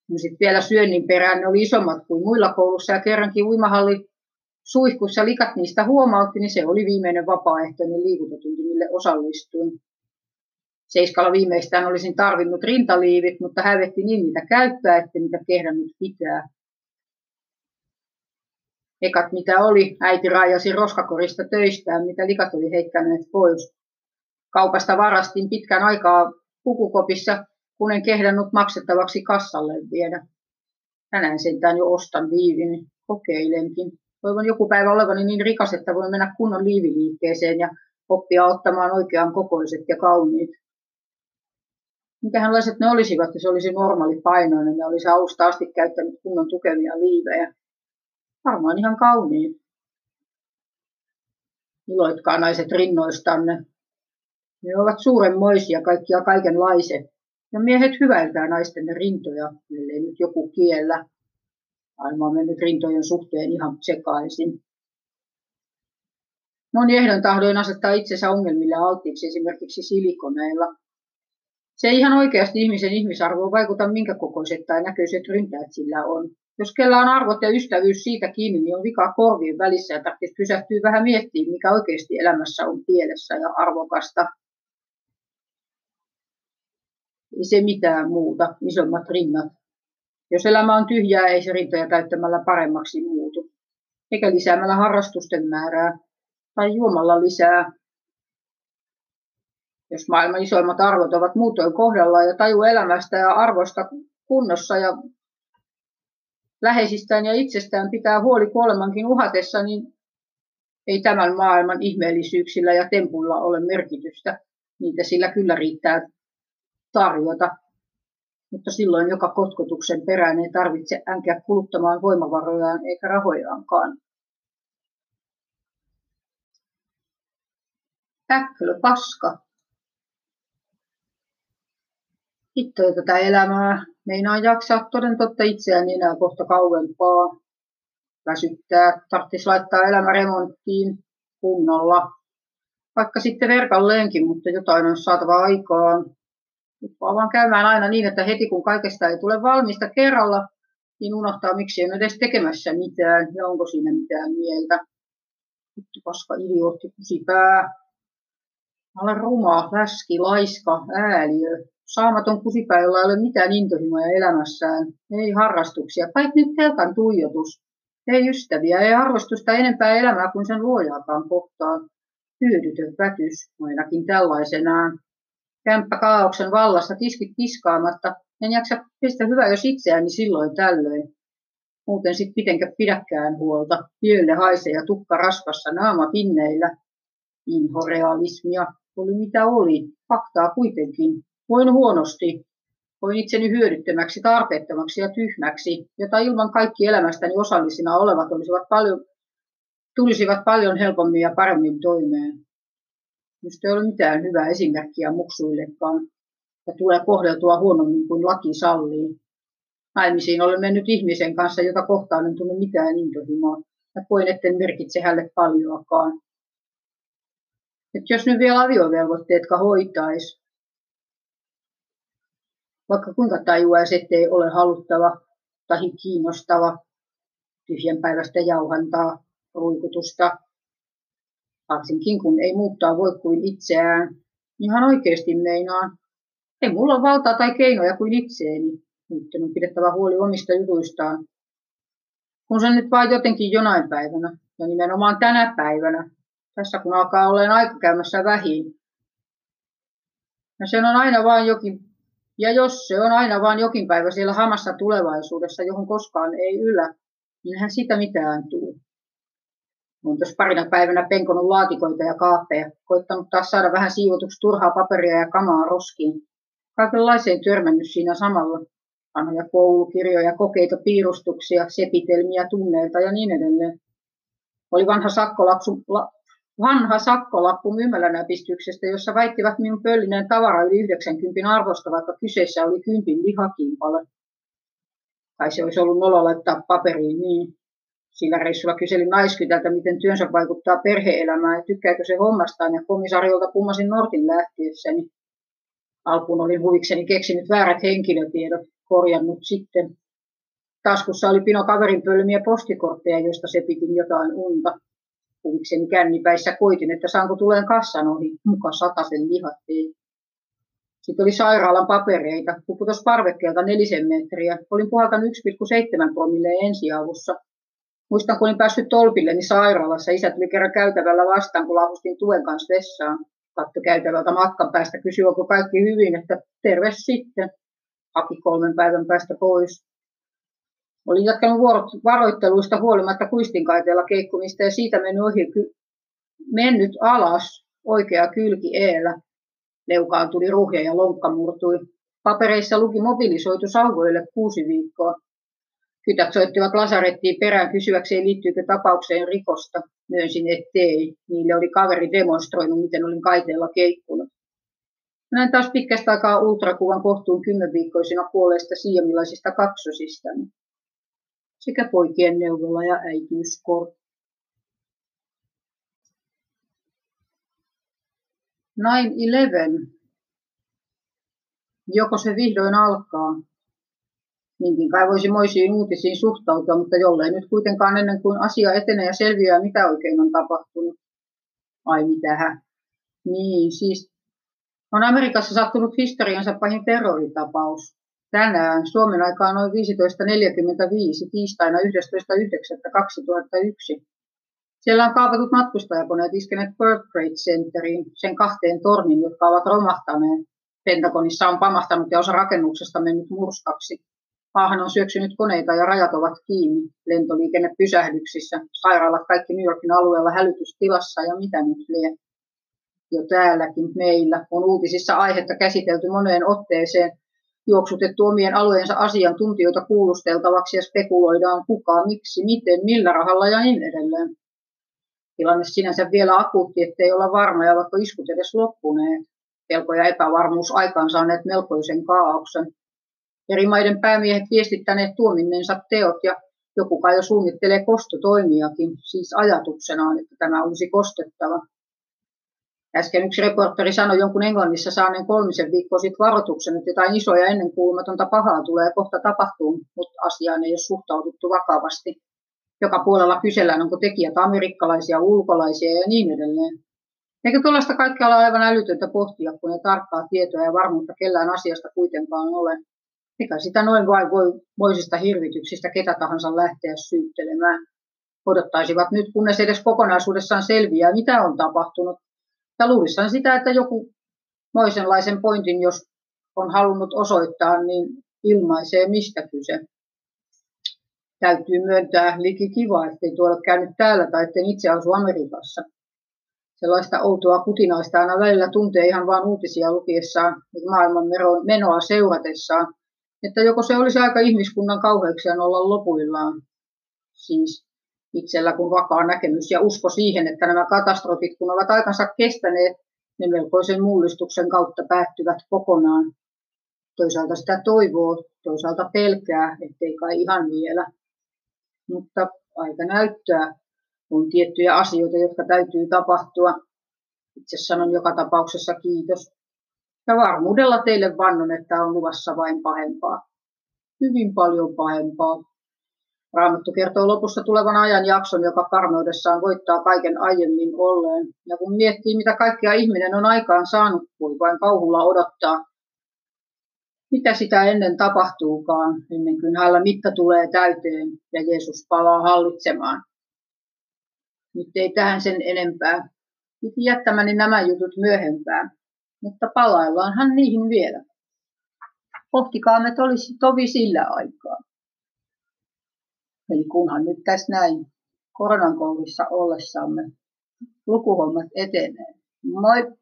No sitten vielä syönnin perään ne oli isommat kuin muilla koulussa ja kerrankin uimahalli suihkussa likat niistä huomautti, niin se oli viimeinen vapaaehtoinen liikuntatunti, mille osallistuin. Seiskalla viimeistään olisin tarvinnut rintaliivit, mutta hävetti niin mitä käyttää, että mitä kehdannut pitää. Ekat mitä oli, äiti raajasi roskakorista töistään, mitä likat oli heittäneet pois. Kaupasta varastin pitkän aikaa pukukopissa, kun en kehdannut maksettavaksi kassalle viedä. Tänään sentään jo ostan liivin, kokeilenkin. Toivon joku päivä olevani niin rikas, että voin mennä kunnon liiviliikkeeseen ja oppia ottamaan oikean kokoiset ja kauniit. mikähänlaiset ne olisivat, jos olisi normaali painoinen ja olisi alusta asti käyttänyt kunnon tukevia liivejä. Varmaan ihan kauniin. Iloitkaa naiset rinnoistanne. Ne ovat suurenmoisia kaikkia kaikenlaiset. Ja miehet hyväiltää naisten rintoja, ellei nyt joku kiellä. Maailma on mennyt rintojen suhteen ihan sekaisin. Moni ehdon tahdoin asettaa itsensä ongelmille alttiiksi esimerkiksi silikoneilla. Se ei ihan oikeasti ihmisen ihmisarvoon vaikuta, minkä kokoiset tai näköiset ryntäät sillä on. Jos kella on arvot ja ystävyys siitä kiinni, niin on vika korvien välissä ja tarvitsisi pysähtyä vähän miettimään, mikä oikeasti elämässä on pielessä ja arvokasta. Ei se mitään muuta, isommat rinnat. Jos elämä on tyhjää, ei se rintoja täyttämällä paremmaksi muutu. Eikä lisäämällä harrastusten määrää tai juomalla lisää. Jos maailman isoimmat arvot ovat muutoin kohdallaan ja taju elämästä ja arvosta kunnossa ja läheisistään ja itsestään pitää huoli kuolemankin uhatessa, niin ei tämän maailman ihmeellisyyksillä ja tempuilla ole merkitystä. Niitä sillä kyllä riittää tarjota. Mutta silloin joka kotkotuksen perään ei tarvitse änkeä kuluttamaan voimavarojaan eikä rahojaankaan. Äkkölö paska. Hitto tätä elämää. Meinaa jaksaa toden totta itseään enää kohta kauempaa. Väsyttää, tarvitsisi laittaa elämä remonttiin kunnolla. Vaikka sitten verkalleenkin, mutta jotain on saatava aikaan. Vaan käymään aina niin, että heti kun kaikesta ei tule valmista kerralla, niin unohtaa, miksi en edes tekemässä mitään ja onko siinä mitään mieltä. Vittu paska idiootti kusipää. Mä olen ruma, läski, laiska, ääliö, saamaton kusipää, jolla ei ole mitään intohimoja elämässään, ei harrastuksia, kaikki nyt telkan tuijotus, ei ystäviä, ei arvostusta enempää elämää kuin sen luojaakaan kohtaan. Hyödytön vätys, ainakin tällaisenaan. Kämppä kaauksen vallassa, tiskit kiskaamatta, en jaksa pestä hyvä jos itseäni silloin tällöin. Muuten sit pitenkä pidäkään huolta, Piölle haisee ja tukka rasvassa, naama pinneillä. Inhorealismia oli mitä oli, faktaa kuitenkin, Voin huonosti. Voin itseni hyödyttömäksi, tarpeettomaksi ja tyhmäksi, jota ilman kaikki elämästäni osallisina olevat olisivat paljon, tulisivat paljon helpommin ja paremmin toimeen. Minusta ei ole mitään hyvää esimerkkiä muksuillekaan ja tulee kohdeltua huonommin kuin laki sallii. Naimisiin olen mennyt ihmisen kanssa, jota kohtaan en tunne mitään intohimoa ja koen, etten merkitse hänelle paljoakaan. Et jos nyt vielä aviovelvoitteetka hoitaisi, vaikka kuinka tajuaisi, ettei ole haluttava tai kiinnostava tyhjänpäiväistä jauhantaa, ruikutusta, varsinkin kun ei muuttaa voi kuin itseään. Ihan oikeasti meinaan. Ei mulla ole valtaa tai keinoja kuin itseeni. Nyt on pidettävä huoli omista jutuistaan. Kun se nyt vaan jotenkin jonain päivänä, ja nimenomaan tänä päivänä, tässä kun alkaa olla aika käymässä vähin. Ja sen on aina vain jokin ja jos se on aina vain jokin päivä siellä hamassa tulevaisuudessa, johon koskaan ei yllä, niin hän sitä mitään tuu. Olen tuossa parina päivänä penkonut laatikoita ja kaappeja, koittanut taas saada vähän siivotuksi turhaa paperia ja kamaa roskiin. Kaikenlaiseen törmännyt siinä samalla. Vanhoja koulukirjoja, kokeita, piirustuksia, sepitelmiä tunneilta ja niin edelleen. Oli vanha sakkolapsu, la, vanha sakkolappu myymälänäpistyksestä, jossa väittivät minun pöllinen tavara yli 90 arvosta, vaikka kyseessä oli kympin lihakimpale. Tai se olisi ollut nolo laittaa paperiin niin. Sillä reissulla kyselin naiskytältä, miten työnsä vaikuttaa perheelämään ja tykkääkö se hommastaan, ja komisariolta kummasin Nortin lähtiessäni. Alkuun olin huvikseni keksinyt väärät henkilötiedot, korjannut sitten. Taskussa oli pino kaverin pölmiä postikortteja, joista se piti jotain unta huvikseni kännipäissä koitin, että saanko tuleen kassan ohi, muka sataisen lihat ei. Sitten oli sairaalan papereita, kun putosi parvekkeelta nelisen metriä. Olin puhaltanut 1,7 promille ensiavussa. Muistan, kun olin päässyt tolpilleni sairaalassa, isät tuli kerran käytävällä vastaan, kun laahustin tuen kanssa vessaan. Katto käytävältä matkan päästä, kysyi, onko kaikki hyvin, että terve sitten. Haki kolmen päivän päästä pois. Olin jatkanut varoitteluista huolimatta kuistinkaiteella keikkumista ja siitä mennyt, ohi, mennyt alas oikea kylki eellä. Leukaan tuli ruhja ja lonkka murtui. Papereissa luki mobilisoitu sauvoille kuusi viikkoa. Kytät soittivat lasarettiin perään kysyäkseen liittyykö tapaukseen rikosta. Myönsin, ettei. Niille oli kaveri demonstroinut, miten olin kaiteella keikkunut. Näin taas pitkästä aikaa ultrakuvan kohtuun kymmenviikkoisina kuolleista siamilaisista kaksosistani sekä poikien neuvola ja äitiyskortti. 9-11. Joko se vihdoin alkaa? Niinkin moisiin uutisiin suhtautua, mutta jollei nyt kuitenkaan ennen kuin asia etenee ja selviää, mitä oikein on tapahtunut. Ai mitähän. Niin, siis on Amerikassa sattunut historiansa pahin terroritapaus. Tänään Suomen aikaa noin 15.45 tiistaina 11.9.2001 siellä on kaapatut matkustajakoneet iskeneet World Trade Centeriin, sen kahteen torniin, jotka ovat romahtaneet. Pentagonissa on pamahtanut ja osa rakennuksesta mennyt murskaksi. Maahan on syöksynyt koneita ja rajat ovat kiinni. Lentoliikenne pysähdyksissä, sairaalat kaikki New Yorkin alueella hälytystilassa ja mitä nyt lie. Jo täälläkin meillä on uutisissa aihetta käsitelty moneen otteeseen, juoksutettu omien alueensa asiantuntijoita kuulusteltavaksi ja spekuloidaan kuka, miksi, miten, millä rahalla ja niin edelleen tilanne sinänsä vielä akuutti, ettei olla varmoja, vaikka iskut edes loppuneet. Pelko ja epävarmuus aikaan saaneet melkoisen kaauksen. Eri maiden päämiehet viestittäneet tuominneensa teot ja joku kai jo suunnittelee kostotoimiakin, siis ajatuksenaan, että tämä olisi kostettava. Äsken yksi reporteri sanoi jonkun Englannissa saaneen kolmisen viikkoa sitten varoituksen, että jotain isoja ennenkuulumatonta pahaa tulee kohta tapahtuu, mutta asiaan ei ole suhtauduttu vakavasti. Joka puolella kysellään, onko tekijät amerikkalaisia, ulkolaisia ja niin edelleen. Eikö tuollaista kaikkea ole aivan älytöntä pohtia, kun ei tarkkaa tietoa ja varmuutta kellään asiasta kuitenkaan ole. Eikä sitä noin vain voi moisista hirvityksistä ketä tahansa lähteä syyttelemään. Odottaisivat nyt, kunnes edes kokonaisuudessaan selviää, mitä on tapahtunut. Ja luulisan sitä, että joku moisenlaisen pointin, jos on halunnut osoittaa, niin ilmaisee mistä kyse täytyy myöntää liki kiva, ettei tuolla käynyt täällä tai etten itse asu Amerikassa. Sellaista outoa kutinaista aina välillä tuntee ihan vain uutisia lukiessaan maailman menoa seuratessaan, että joko se olisi aika ihmiskunnan kauheuksia olla lopuillaan. Siis itsellä kun vakaa näkemys ja usko siihen, että nämä katastrofit, kun ovat aikansa kestäneet, ne melkoisen mullistuksen kautta päättyvät kokonaan. Toisaalta sitä toivoo, toisaalta pelkää, ettei kai ihan vielä mutta aika näyttää. On tiettyjä asioita, jotka täytyy tapahtua. Itse sanon joka tapauksessa kiitos. Ja varmuudella teille vannon, että on luvassa vain pahempaa. Hyvin paljon pahempaa. Raamattu kertoo lopussa tulevan ajan jakson, joka karmeudessaan voittaa kaiken aiemmin olleen. Ja kun miettii, mitä kaikkea ihminen on aikaan saanut, voi vain kauhulla odottaa, mitä sitä ennen tapahtuukaan, ennen kuin hänellä mitta tulee täyteen ja Jeesus palaa hallitsemaan. Nyt ei tähän sen enempää. Piti jättämäni nämä jutut myöhempään, mutta palaillaanhan niihin vielä. Pohtikaamme olisi tovi sillä aikaa. Eli kunhan nyt tässä näin koronan koulussa ollessamme lukuhommat etenee. Moi!